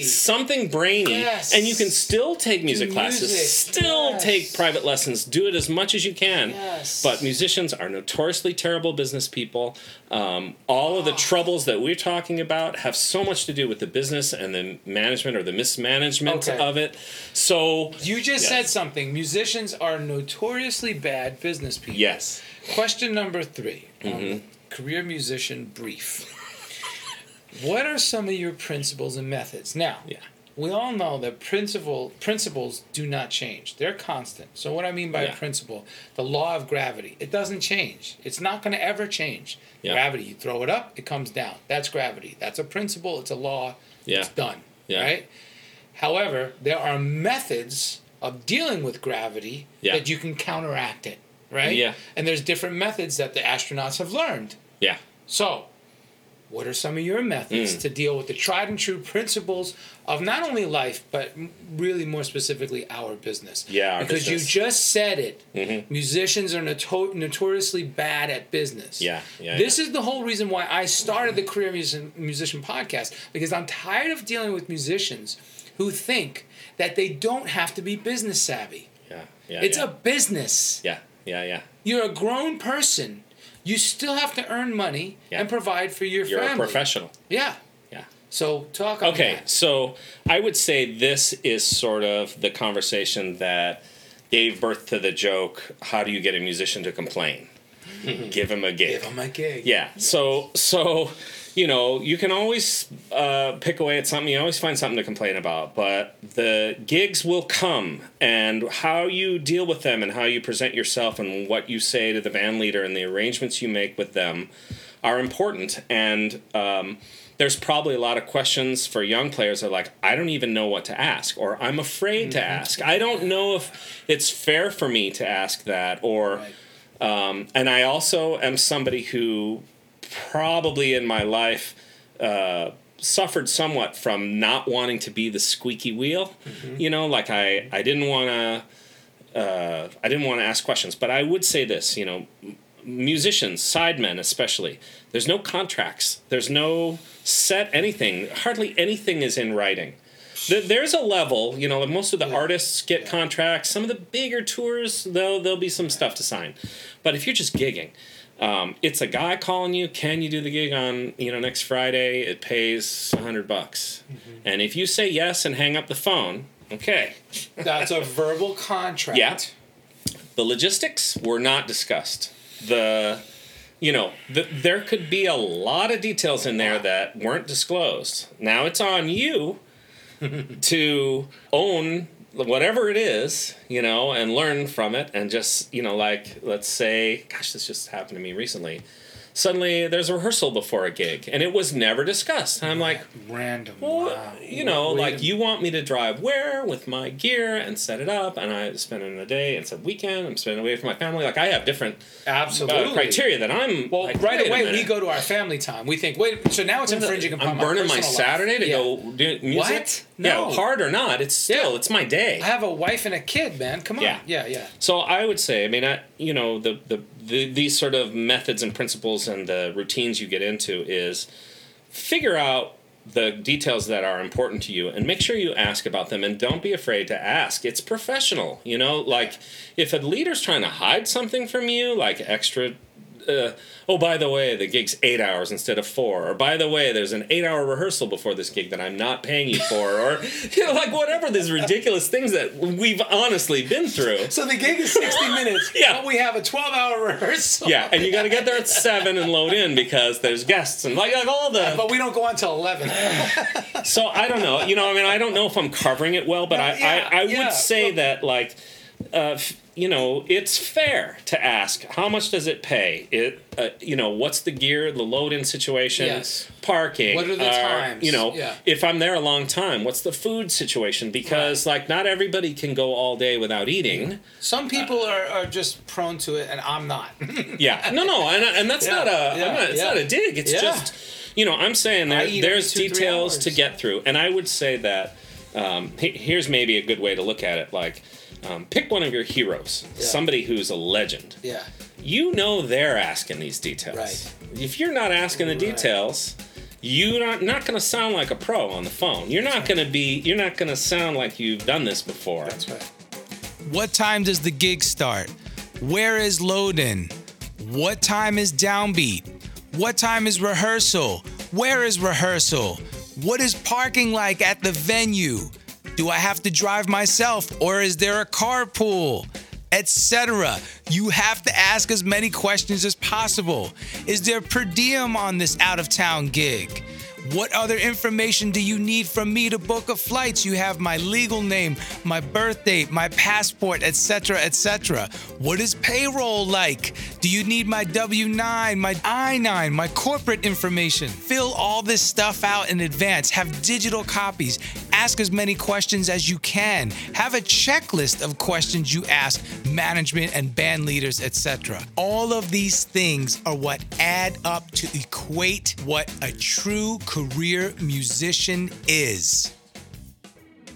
something brainy Yes. and you can still take music Do classes still yes. take private lessons do it as much as you can Yes. but musicians are notoriously terrible business people um, all of the troubles that we're talking about have so much to do with the business and the management or the mismanagement Okay. of it so You just Yes. said something. Musicians are notoriously bad business people. yes Question number 3 Mm-hmm. um, career musician brief. what are some of your principles and methods? Now, Yeah. we all know that principle principles do not change. They're constant. So what I mean by Yeah. a principle, the law of gravity, it doesn't change. It's not going to ever change. Yeah. Gravity, you throw it up, it comes down. That's gravity. That's a principle, it's a law. Yeah. It's done. Yeah. Right? However, there are methods of dealing with gravity Yeah. that you can counteract it, right? Yeah. And there's different methods that the astronauts have learned. yeah So, what are some of your methods Mm. to deal with the tried and true principles of not only life, but really more specifically our business? Yeah, our because business. you just said it. Mhm. Musicians are noto- notoriously bad at business. Yeah, yeah, This is the whole reason why I started the Career Musician, Musician podcast because I'm tired of dealing with musicians who think that they don't have to be business savvy. yeah yeah It's yeah. a business. yeah yeah yeah You're a grown person. You still have to earn money Yeah. and provide for your family. you're a professional Yeah. yeah So talk Okay, that. so I would say this is sort of the conversation that gave birth to the joke how do you get a musician to complain? [LAUGHS] Give him a gig. Give him a gig. Yeah. So so you know you can always uh, pick away at something. You always find something to complain about, but the gigs will come, and how you deal with them, and how you present yourself, and what you say to the band leader, and the arrangements you make with them, are important. And um, there's probably a lot of questions for young players that are like, I don't even know what to ask, or I'm afraid to ask. I don't know if it's fair for me to ask that, or. Right. Um, and I also am somebody who probably in my life uh, suffered somewhat from not wanting to be the squeaky wheel. You know, like I, I didn't want to, uh, I didn't want to ask questions. But I would say this, you know, musicians, sidemen especially, there's no contracts. There's no set anything. Hardly anything is in writing. There's a level, you know, like most of the artists get contracts. Some of the bigger tours, there'll, there'll be some stuff to sign. But if you're just gigging, um, it's a guy calling you. Can you do the gig on you know next Friday? It pays a hundred bucks, and if you say yes and hang up the phone, okay. That's a verbal contract. Yeah. The logistics were not discussed. The you know, the, there could be a lot of details in there that weren't disclosed. Now it's on you [LAUGHS] to own whatever it is, you know, and learn from it. And just, you know, like, let's say, gosh, this just happened to me recently. Suddenly there's a rehearsal before a gig, and it was never discussed. And I'm like, Random. well, wow. you know, like you want me to drive where with my gear and set it up, and I spend in a day and some weekend. I'm spending away from my family. Like I have different uh, Absolutely. criteria that I'm. Well, like, right away we go to our family time. We think, wait, so now it's infringing upon I'm burning my, life. Saturday to Yeah. go do music. What? No. Yeah, hard or not, it's still Yeah. it's my day. I have a wife and a kid, man. Come on. Yeah. Yeah, yeah. So I would say, I mean, I, you know, the, the the these sort of methods and principles and the routines you get into is figure out the details that are important to you and make sure you ask about them and don't be afraid to ask. It's professional, you know, like if a leader's trying to hide something from you, like extra uh, oh, by the way, the gig's eight hours instead of four. Or by the way, there's an eight hour rehearsal before this gig that I'm not paying you for. or, [LAUGHS] you know, like whatever these ridiculous things that we've honestly been through. So the gig is 60 [LAUGHS] minutes, Yeah. but we have a 12 hour rehearsal. Yeah, and you got to get there at seven and load in because there's guests and like, like all the. But we don't go on till 11. [LAUGHS] So I don't know. You know, I mean, I don't know if I'm covering it well, but No, I, yeah, I, I yeah. would say Well- that like, uh, f- you know, it's fair to ask how much does it pay? It, uh, you know, what's the gear, the load-in situation, Yes. parking. What are the uh, times? You know, Yeah. if I'm there a long time, what's the food situation? Because like, not everybody can go all day without eating. Some people are, are just prone to it, and I'm not. [LAUGHS] Yeah, no, no, and, and that's Yeah, not a, yeah, not, it's not a dig. It's just, you know, I'm saying there, there's two, details to get through, and I would say that um, here's maybe a good way to look at it. Like, um, pick one of your heroes, somebody who's a legend. Yeah. You know they're asking these details. Right. If you're not asking the details, you're not, not going to sound like a pro on the phone. You're not going to be. You're not going to sound like you've done this before. That's right. What time does the gig start? Where is load in? What time is downbeat? What time is rehearsal? Where is rehearsal? What is parking like at the venue? Do I have to drive myself or is there a carpool? Etc. You have to ask as many questions as possible. Is there per diem on this out of town gig? What other information do you need from me to book a flight? You have my legal name, my birth date, my passport, etc., etc. What is payroll like? Do you need my W9, my I9, my corporate information? Fill all this stuff out in advance. Have digital copies. Ask as many questions as you can. Have a checklist of questions you ask management and band leaders, etc. All of these things are what add up to equate what a true career musician is.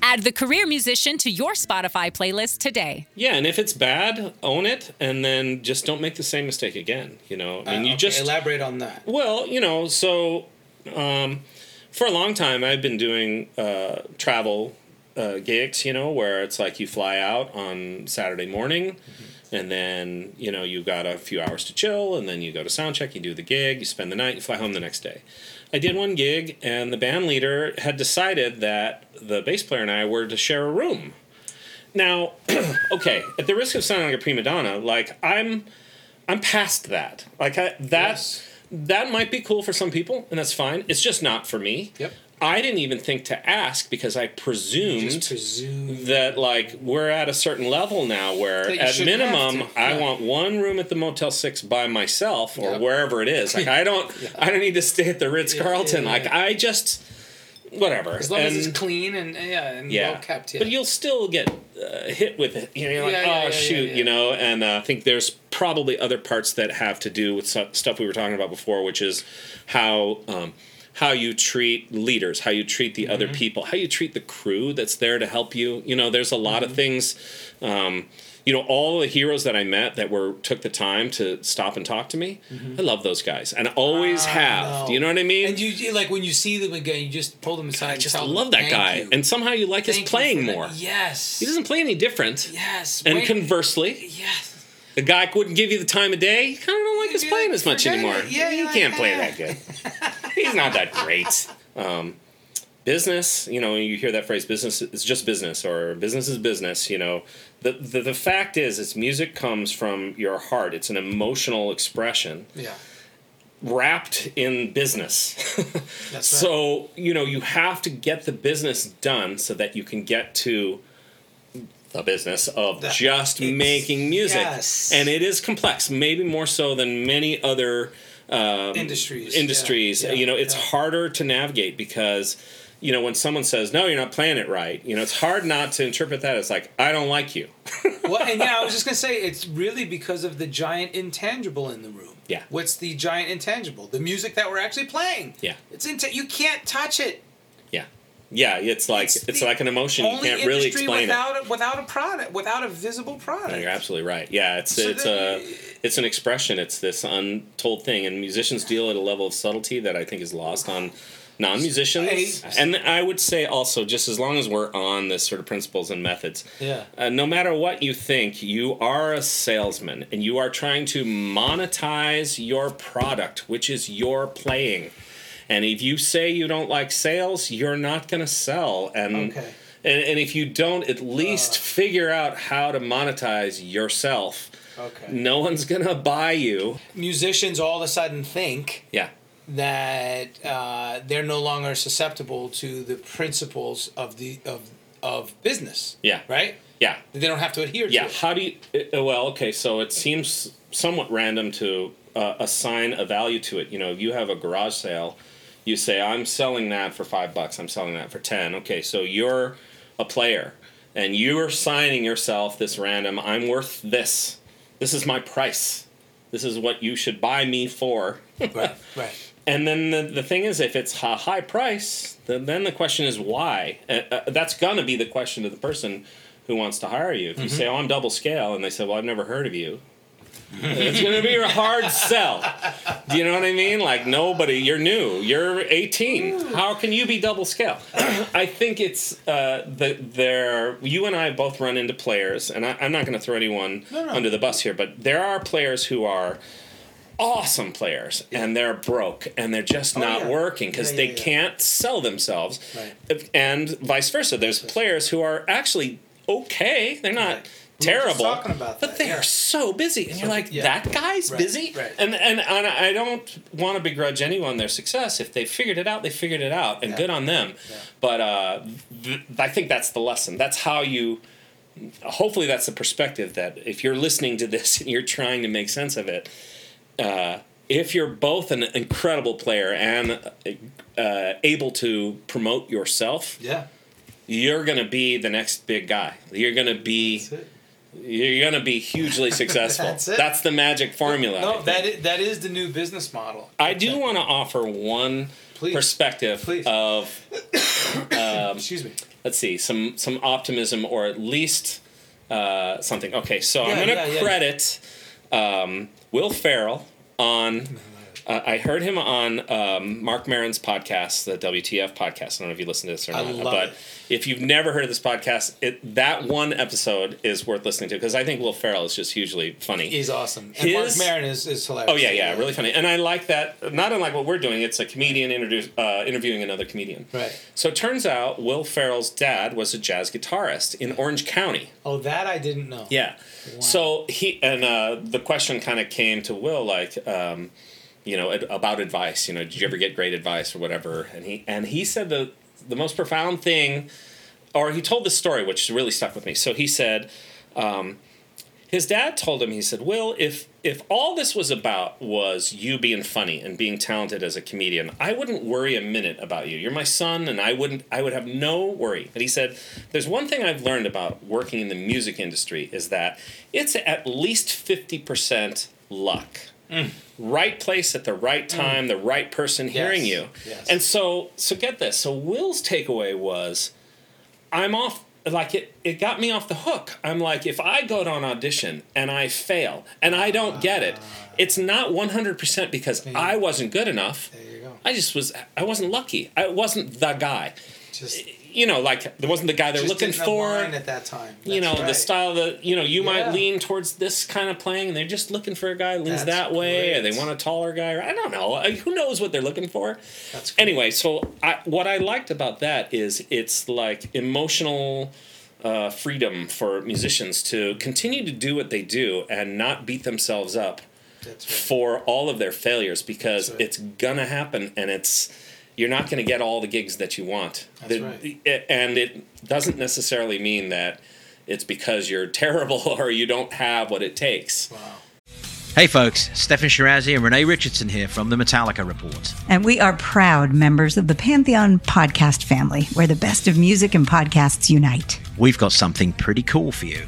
Add the career musician to your Spotify playlist today. Yeah, and if it's bad, own it, and then just don't make the same mistake again. You know, I mean, Uh, you okay, just elaborate on that. Well, you know, so um, for a long time, I've been doing uh, travel uh, gigs, you know, where it's like you fly out on Saturday morning. And then you know you've got a few hours to chill, and then you go to sound check. You do the gig, you spend the night, you fly home the next day. I did one gig, and the band leader had decided that the bass player and I were to share a room. Now, [CLEARS THROAT] okay, at the risk of sounding like a prima donna, like I'm, I'm past that. Like I, that, Yes. that might be cool for some people, and that's fine. It's just not for me. Yep. I didn't even think to ask because I presumed that like we're at a certain level now where at minimum to, I want one room at the Motel Six by myself or Yep. wherever it is. Like I [LAUGHS] don't I don't need to stay at the Ritz Carlton. yeah, Like yeah. I just whatever. As long as it's clean and yeah, and yeah. well kept. Yeah. But you'll still get uh, hit with it. You know, you're like, Yeah, oh yeah, yeah, shoot, yeah, you know. And uh, I think there's probably other parts that have to do with stuff we were talking about before, which is how um, how you treat leaders, how you treat the Mm-hmm. other people, how you treat the crew that's there to help you. You know, there's a lot Mm-hmm. of things. Um, you know, all the heroes that I met that were took the time to stop and talk to me. I love those guys, and I always have. Mm-hmm. Do you know what I mean? And you like when you see them again, you just pull them aside. I and just tell them, love that guy, you. and somehow you like Thank his playing for that." more. Yes. He doesn't play any different. Yes. And Wait. conversely, Yes. the guy wouldn't give you the time of day. You kind of don't like his You're playing as much anymore. it. Yeah, like, can't play that good. He's not that great. Um, business, you know, you hear that phrase, business is just business, or business is business, you know. The, the, the fact is, it's music comes from your heart. It's an emotional expression Yeah. wrapped in business. That's [LAUGHS] right. so, you know, you have to get the business done so that you can get to the business of That- just making music. yes. And it is complex, maybe more so than many other um, Industries, Industries. yeah, yeah, you know, it's yeah. harder to navigate because you know when someone says no you're not playing it right you know it's hard not to interpret that as like i don't like you [LAUGHS] well, and yeah, I was just gonna say it's really because of the giant intangible in the room. Yeah. What's the giant intangible? The music that we're actually playing. Yeah. It's inte- You can't touch it. yeah yeah it's like It's it's, like an emotion you can't really industry explain it without a, without a product, without a visible product. No, you're absolutely right. Yeah, it's So it's then- a it's an expression. It's this untold thing, and musicians deal at a level of subtlety that I think is lost on non-musicians. And I would say also, just as long as we're on this sort of principles and methods, Yeah. uh, no matter what you think, you are a salesman, and you are trying to monetize your product, which is your playing. And if you say you don't like sales, you're not going to sell. And Okay. and, and if you don't at least figure out how to monetize yourself, Okay. no one's gonna buy you. Musicians all of a sudden think Yeah. that uh, they're no longer susceptible to the principles of the of of business. Yeah. Right. Yeah. They don't have to adhere Yeah. to it. How do you? uh, Well, okay. So it seems somewhat random to uh, assign a value to it. You know, if you have a garage sale, you say, "I'm selling that for five bucks. I'm selling that for ten. Okay, so you're a player, and you're signing yourself this random. I'm worth this. This is my price. This is what you should buy me for. Right. Right. [LAUGHS] and then the, the thing is, if it's a high price, then, then the question is why. Uh, uh, that's gonna be the question to the person who wants to hire you. If you say, "Oh, I'm double scale," and they say, "Well, I've never heard of you," it's gonna be a hard sell. Do you know what I mean? Like nobody, you're new, you're 18. How can you be double scale? [CLEARS THROAT] I think it's uh, the there. You and I both run into players, and I, I'm not going to throw anyone under the bus here, but there are players who are awesome players and they're broke and they're just not yeah. working because Yeah, they yeah, yeah. can't sell themselves Right. and vice versa there's players who are actually okay they're not Right. We were just terrible but that, they yeah. are so busy and you're like yeah. that guy's Right, busy right. and, and and I don't want to begrudge anyone their success if they figured it out they figured it out and Yeah. good on them but uh, th- I think that's the lesson that's how you hopefully that's the perspective that if you're listening to this [LAUGHS] and you're trying to make sense of it uh, if you're both an incredible player and uh, able to promote yourself Yeah. you're going to be the next big guy you're going to be. You're going to be hugely [LAUGHS] successful That's it. that's the magic formula No, that is, that is the new business model. I do want to offer one Please. perspective Please. of Excuse me. let's see some some optimism or at least uh, something. Okay, so I'm going to yeah, yeah. credit um, Will Ferrell on. Uh, I heard him on um, Marc Maron's podcast, the WTF podcast. I don't know if you listen to this or not, but it. if you've never heard of this podcast, it, that one episode is worth listening to because I think Will Ferrell is just hugely funny. He's awesome. And Marc His- Maron is, is hilarious. Oh yeah, yeah, really funny, and I like that. Not unlike what we're doing, it's a comedian uh, interviewing another comedian. Right. So it turns out Will Ferrell's dad was a jazz guitarist in Orange County. Oh, that I didn't know. Yeah. So he and uh, the question kind of came to Will like, um, you know, ad- about advice. You know, did you ever get great advice or whatever? And he and he said the the most profound thing, or he told this story which really stuck with me. So he said. Um, his dad told him he said will if if all this was about was you being funny and being talented as a comedian i wouldn't worry a minute about you you're my son and i wouldn't i would have no worry but he said there's one thing i've learned about working in the music industry is that it's at least 50% luck right place at the right mm. time the right person hearing you Yes. and so so get this so will's takeaway was I'm off like it it got me off the hook. I'm like if I go to an audition and I fail and I don't get it, ah. it's not 100% because I wasn't good enough. There you go. I just was I wasn't lucky. I wasn't the guy. Just, You know, like there wasn't the guy they're just looking for. at that time. You know, That's the right. style that you know, you Yeah. might lean towards this kind of playing and they're just looking for a guy who leans That's that way or they want a taller guy or I don't know. Uh, Who knows what they're looking for? That's great. anyway, so I, what I liked about that is it's like emotional uh, freedom for musicians to continue to do what they do and not beat themselves up right. for all of their failures because right. it's gonna happen and it's you're not gonna get all the gigs that you want. That's The- right. it- and it doesn't necessarily mean that it's because you're [LAUGHS] terrible or you don't have what it takes. Wow. Hey folks, Steffan Chirazi and Renee Richardson here from the Metallica Report. And we are proud members of the Pantheon podcast family, where the best of music and podcasts unite. We've got something pretty cool for you.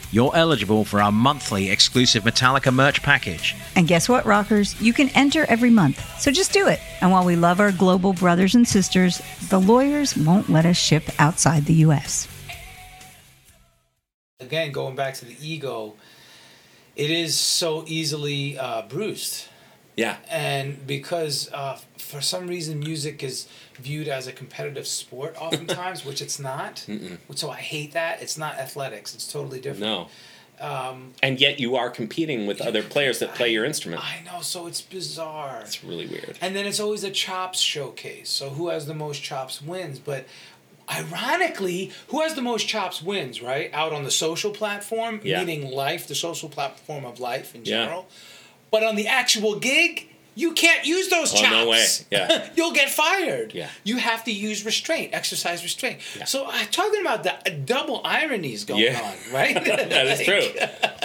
you're eligible for our monthly exclusive Metallica merch package. And guess what, rockers? You can enter every month. So just do it. And while we love our global brothers and sisters, the lawyers won't let us ship outside the U.S. Again, going back to the ego, it is so easily uh, bruised. Yeah. and because uh, for some reason music is viewed as a competitive sport [LAUGHS] oftentimes which it's not so i hate that it's not athletics it's totally different No. um, And yet you are competing with other players that play your instrument. i know so it's bizarre It's really weird. and then it's always a chops showcase so who has the most chops wins but ironically who has the most chops wins right out on the social platform Yeah. meaning life the social platform of life in Yeah. But on the actual gig You can't use those chops. Oh, no way. [LAUGHS] Yeah. You'll get fired. Yeah. You have to use restraint, exercise restraint. Yeah. So I'm talking about the uh, double ironies going Yeah. on, right? [LAUGHS] that is [LAUGHS] true.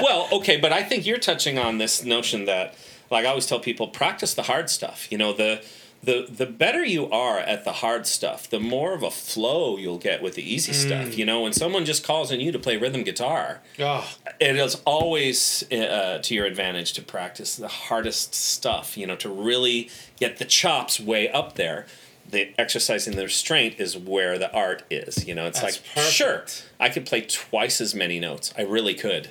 Well, okay, but I think you're touching on this notion that, like I always tell people, practice the hard stuff. You know, the the the better you are at the hard stuff, the more of a flow you'll get with the easy stuff. You know, when someone just calls on you to play rhythm guitar, Oh, it is always uh, to your advantage to practice the hardest stuff. You know, to really get the chops way up there. The exercising the restraint is where the art is. You know, it's That's like sure, I could play twice as many notes. I really could.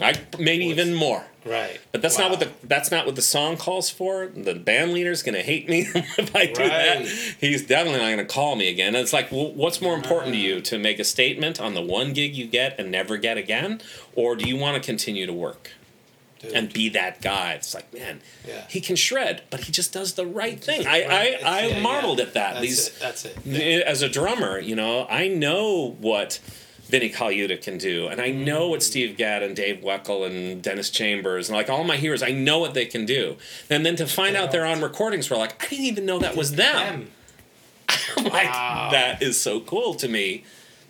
I maybe even more. Right. But that's not what the that's not what the song calls for. The band leader's gonna hate me [LAUGHS] if I do that. He's definitely not gonna call me again. It's like, well, what's more important to you to make a statement on the one gig you get and never get again, or do you want to continue to work and be that guy? It's like, man, Yeah. he can shred, but he just does the right thing. I Right. I, I yeah, marveled yeah. at that. That's These it. That's it. as a drummer, you know, I know what Vinny Colaiuta can do, and I know what mm. Steve Gadd and Dave Weckl and Dennis Chambers and like all my heroes, I know what they can do. And then to find out they're on recordings, we're like, I didn't even know that was them. [LAUGHS] Like Wow. that is so cool to me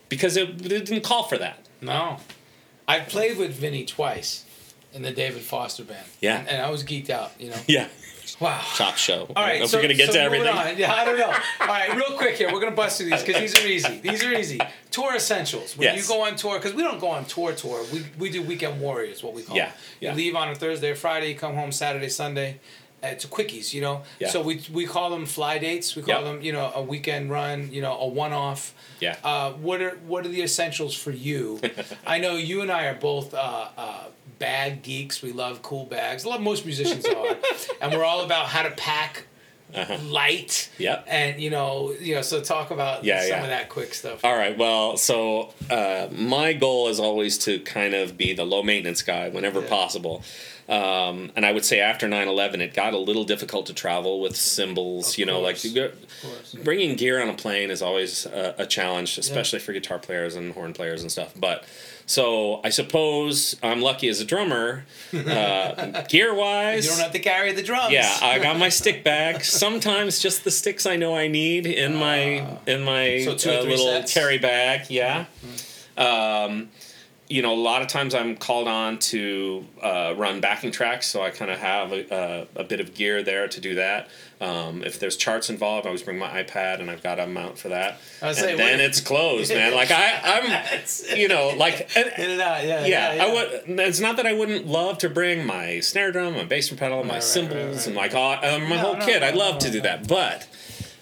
because it, it didn't call for that. No. I've played with Vinny twice in the David Foster band. Yeah. And, and I was geeked out, you know. Yeah, Wow. Top show. All right, if so, we're gonna get so to everything. on. Yeah, I don't know. All right, real quick here, we're gonna bust through these because these are easy. These are easy. Tour essentials. When Yes. you go on tour, because we don't go on tour tour. We we do weekend warriors, what we call. Yeah, it. yeah. You leave on a Thursday or Friday, you come home Saturday, Sunday. Uh, It's quickies, you know. Yeah. So we we call them fly dates. We call Yep. them, you know, a weekend run. You know, a one off. Yeah. Uh, what are what are the essentials for you? [LAUGHS] I know you and I are both uh, uh, bag geeks. We love cool bags. Love most musicians are, [LAUGHS] and we're all about how to pack light. Uh-huh. Yep. And you know, you know, so talk about Yeah, some yeah. of that quick stuff. All right. Well, so uh, my goal is always to kind of be the low maintenance guy whenever Yeah. possible. Um, and I would say after 9 11, it got a little difficult to travel with cymbals. Of you know, like course. course. bringing gear on a plane is always a, a challenge, especially for guitar players and horn players and stuff. But so I suppose I'm lucky as a drummer, uh, gear wise. You don't have to carry the drums. Yeah, I got my stick bag. Sometimes just the sticks I know I need in my in my So two uh, little sets? carry bag. Yeah. Um, you know, a lot of times I'm called on to uh, run backing tracks, so I kind of have a, a, a bit of gear there to do that. Um, if there's charts involved, I always bring my iPad and I've got a mount for that. I was and saying, then what- it's closed, man. Like I, I'm, you know, like. [LAUGHS] and- In and out. Yeah. yeah, Yeah. I would. It's not that I wouldn't love to bring my snare drum, my bass drum pedal, my right, cymbals, right, right, and like all, uh, my No, whole no, kit. no, I'd love to do that, but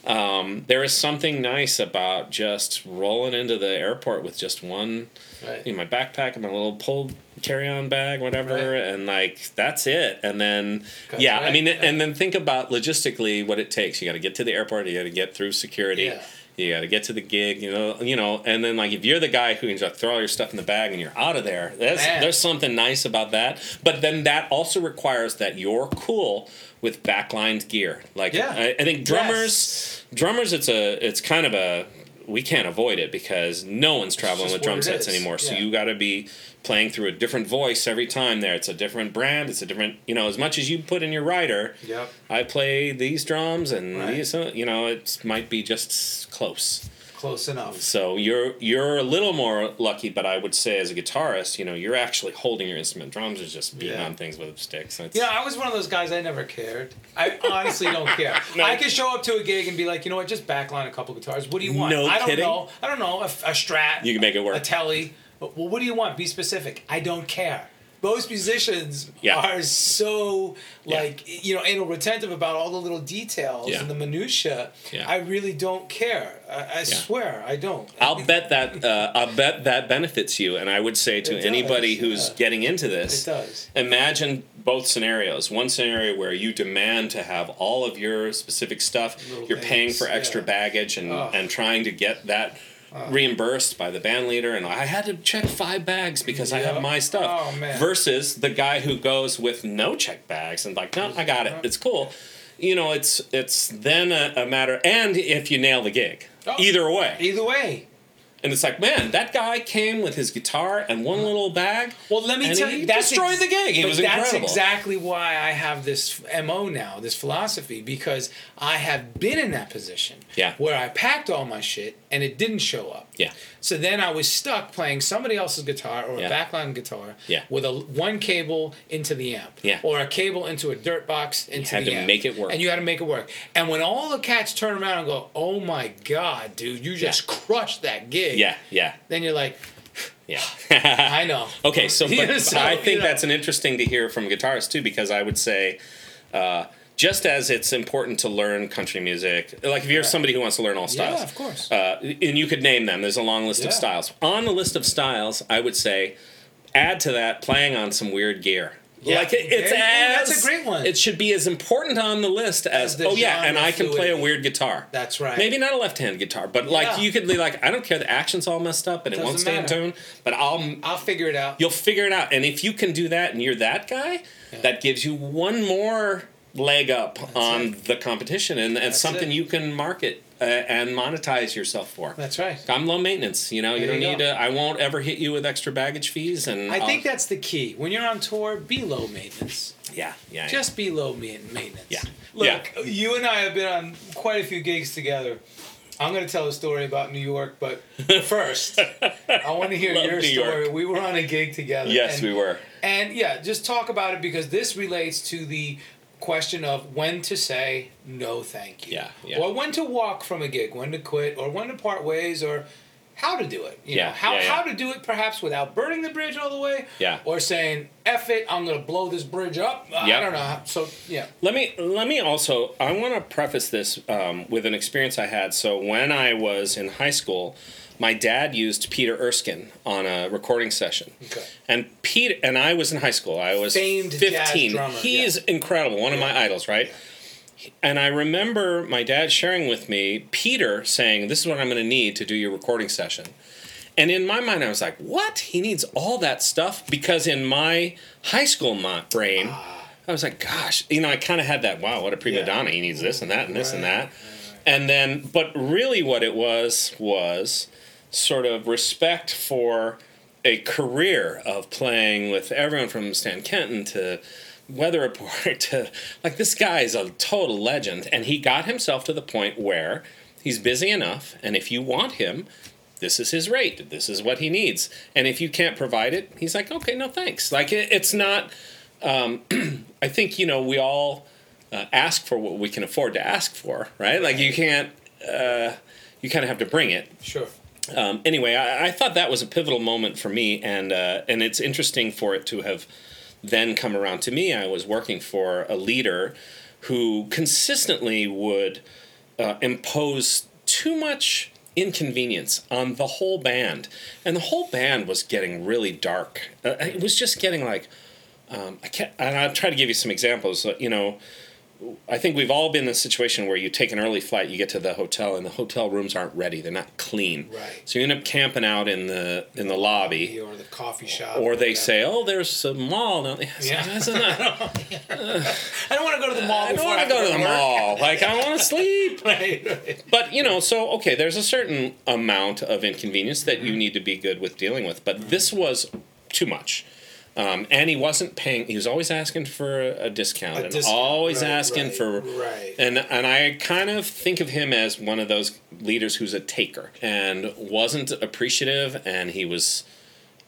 um, there is something nice about just rolling into the airport with just one, Right. you know, my backpack and my little pull carry-on bag, whatever, Right. and like that's it. And then yeah, I mean, and then think about logistically what it takes. You got to get to the airport. You got to get through security. Yeah. You got to get to the gig, you know, you know, and then like if you're the guy who can just throw all your stuff in the bag and you're out of there, that's, there's something nice about that. But then that also requires that you're cool with backlined gear. Like Yeah. I, I think drummers, Yes. drummers, it's a, it's kind of a, we can't avoid it because no one's traveling with drum sets is. anymore. So Yeah. you got to be playing through a different voice every time. There, it's a different brand. It's a different, you know, as much as you put in your rider. Yep. I play these drums and Right. these, uh, you know, it might be just close. Close enough. So you're you're a little more lucky, but I would say as a guitarist, you know, you're actually holding your instrument. Drums is just beating Yeah. on things with sticks. Yeah, I was one of those guys. I never cared. I honestly don't [LAUGHS] care. No. I could show up to a gig and be like, you know what, just backline a couple guitars. What do you want? No I don't kidding? know. I don't know. A, a Strat. You can make it work. A Telly. Well, what do you want? Be specific. I don't care. Most musicians Yeah. are so Yeah. like you know anal retentive about all the little details Yeah. and the minutia. Yeah. I really don't care. I, I swear I don't. I'll bet that uh, I'll bet that benefits you, and I would say to It does, anybody who's yeah. getting into this, It does. Imagine both scenarios. One scenario where you demand to have all of your specific stuff, Little you're paying for extra yeah. baggage and and trying to get that. Reimbursed by the band leader, and I had to check five bags because I have my stuff. Oh, man. Versus the guy who goes with no check bags and like, no, I got it. It's cool. You know, it's it's then a, a matter, and if you nail the gig, Oh. either way, Either way. And it's like, man, that guy came with his guitar and one little bag. Well, let me tell you, that's destroyed ex- the gig. It was that's exactly why I have this mo now, this philosophy, because I have been in that position. Yeah. Where I packed all my shit and it didn't show up. Yeah. So then I was stuck playing somebody else's guitar or Yeah. a backline guitar. Yeah. With a one cable into the amp. Yeah. Or a cable into a dirt box into the amp. You had to amp. make it work. And you had to make it work. And when all the cats turn around and go, "Oh my god, dude, you just crushed that gig." Yeah, yeah, Then you're like, yeah. [SIGHS] I know. [LAUGHS] Okay, so, [LAUGHS] but, but so, I you think know. that's an interesting to hear from guitarists too, because I would say, uh, just as it's important to learn country music, like if you're somebody who wants to learn all styles, Yeah, of course. uh, and you could name them. There's a long list Yeah. of styles. On the list of styles, I would say, add to that playing on some weird gear. Yeah. Like it, it's There as That's a great one. It should be as important on the list as, As oh yeah, and I can play a weird guitar. That's right. Maybe not a left-hand guitar, but like Yeah. you could be like, I don't care. The action's all messed up and it won't stay matter. in tune, but I'll I'll figure it out. you'll figure it out. And if you can do that and you're that guy, that gives you one more leg up on the competition and That's something it. you can market uh, and monetize yourself for. That's right. I'm low maintenance, you know, you don't you need go. to I won't ever hit you with extra baggage fees and I think I'll- that's the key. When you're on tour, be low maintenance. yeah, yeah. Just be low maintenance. Yeah. Look, Yeah. you and I have been on quite a few gigs together. I'm going to tell a story about New York, but [LAUGHS] first, I want to hear your New story. York. We were on a gig together. Yes, and- we were. And yeah, just talk about it because this relates to the question of when to say no thank you. Yeah, yeah. Or when to walk from a gig, when to quit, or when to part ways, or how to do it. You Yeah, know, how, yeah, yeah. how to do it perhaps without burning the bridge all the way. Yeah. Or saying, F it, I'm gonna blow this bridge up. Uh, I don't know. how- So yeah. Let me let me also I want to preface this um, with an experience I had. So when I was in high school, my dad used Peter Erskine on a recording session. Okay. And Pete and I was in high school. I was Famed 15. drummer, he yeah. is incredible, one of my idols, right? And I remember my dad sharing with me Peter saying, "This is what I'm going to need to do your recording session." And in my mind, I was like, "What? He needs all that stuff?" Because in my high school brain, ah. I was like, "Gosh," you know, I kind of had that. Wow, what a prima Yeah. donna! He needs this and that and this and Right, that. And then, but really, what it was was sort of respect for a career of playing with everyone from Stan Kenton to Weather Report [LAUGHS] to like this guy is a total legend, and he got himself to the point where he's busy enough, and if you want him, this is his rate, this is what he needs, and if you can't provide it, he's like, okay, no thanks. Like it, it's not. Um, [CLEARS THROAT] I think you know we all uh, ask for what we can afford to ask for, right? Like you can't. Uh, you kind of have to bring it Sure. Um, anyway, I, I thought that was a pivotal moment for me, and uh, and it's interesting for it to have then come around to me. I was working for a leader who consistently would uh, impose too much inconvenience on the whole band, and the whole band was getting really dark. Uh, it was just getting like. Um, I can't, and I'll try to give you some examples. You know, I think we've all been in a situation where you take an early flight, you get to the hotel, and the hotel rooms aren't ready; they're not clean. Right. So you end up camping out in the in the lobby, Or the coffee shop. or they yeah. say, "Oh, there's a mall." Now, Yeah. [LAUGHS] That's not- [LAUGHS] I don't want to go to the mall. I don't want to go to the work. mall. [LAUGHS] Like I want to sleep. right, right. But you know, so okay, there's a certain amount of inconvenience that Mm-hmm. you need to be good with dealing with. But this was too much. Um, and he wasn't paying. He was always asking for a discount, A and discount, always right, asking right, for. right. And and I kind of think of him as one of those leaders who's a taker and wasn't appreciative, and he was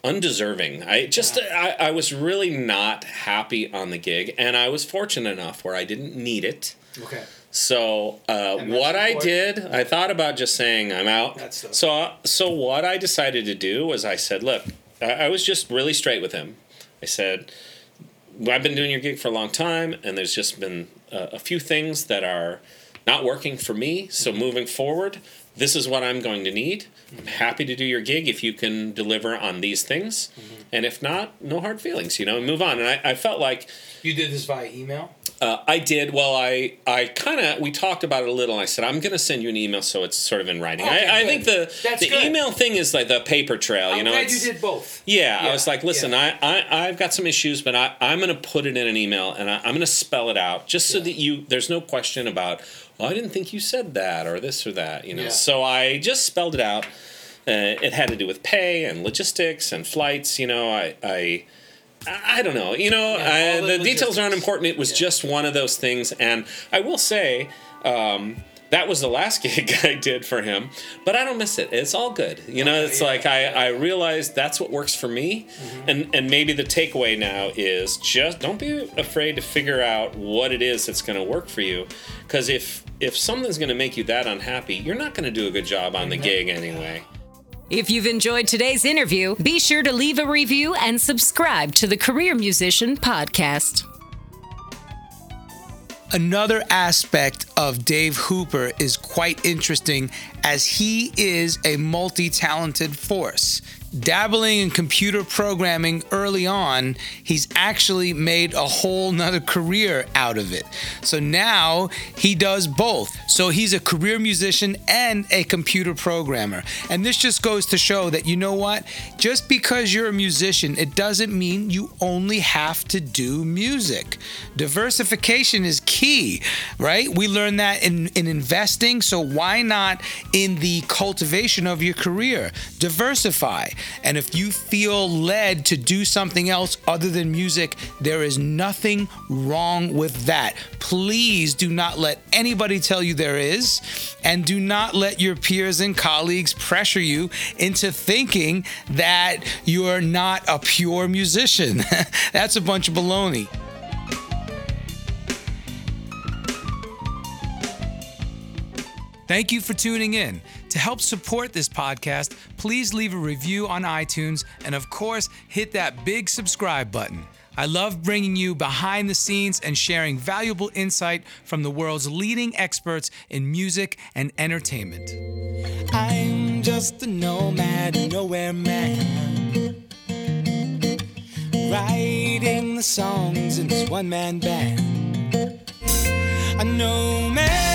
undeserving. I just I, I was really not happy on the gig, and I was fortunate enough where I didn't need it. Okay. So uh, what I did, I thought about just saying I'm out. That's So so what I decided to do was I said, look, I, I was just really straight with him. I said, I've been doing your gig for a long time, and there's just been uh, a few things that are not working for me. So moving forward, this is what I'm going to need. I'm happy to do your gig if you can deliver on these things, Mm-hmm. and if not, no hard feelings. You know, move on. And I, I felt like You did this via email. Uh, I did. Well, I I kind of we talked about it a little. And I said I'm going to send you an email so it's sort of in writing. Okay, I, I think the That's the good. email thing is like the paper trail. I'm you know, glad you did both. Yeah, I was like, listen, yeah. I, I I've got some issues, but I I'm going to put it in an email and I, I'm going to spell it out just so Yeah. that you there's no question about. Well, I didn't think you said that or this or that. You know, Yeah. so I just spelled it out. Uh, it had to do with pay and logistics and flights. You know, I. I I don't know. You know, Yeah, uh, the details aren't important. It was just one of those things. And I will say, um, that was the last [LAUGHS] gig I did for him, but I don't miss it. It's all good. You know, it's like I, I realized that's what works for me. And, and maybe the takeaway now is just don't be afraid to figure out what it is that's going to work for you. Because if, if something's going to make you that unhappy, you're not going to do a good job on the gig anyway. If you've enjoyed today's interview, be sure to leave a review and subscribe to the Career Musician Podcast. Another aspect of Dave Hooper is quite interesting as he is a multi talented force. Dabbling in computer programming early on, he's actually made a whole nother career out of it. So now he does both. So he's a career musician and a computer programmer. And this just goes to show that you know what? Just because you're a musician, it doesn't mean you only have to do music. Diversification is key, right? We learned that in, in investing. So why not in the cultivation of your career? Diversify. And if you feel led to do something else other than music, there is nothing wrong with that. Please do not let anybody tell you there is, and do not let your peers and colleagues pressure you into thinking that you're not a pure musician. [LAUGHS] That's a bunch of baloney. Thank you for tuning in. To help support this podcast, please leave a review on iTunes and, of course, hit that big subscribe button. I love bringing you behind the scenes and sharing valuable insight from the world's leading experts in music and entertainment. I'm just a nomad, nowhere man. Writing the songs in this one man band. A nomad,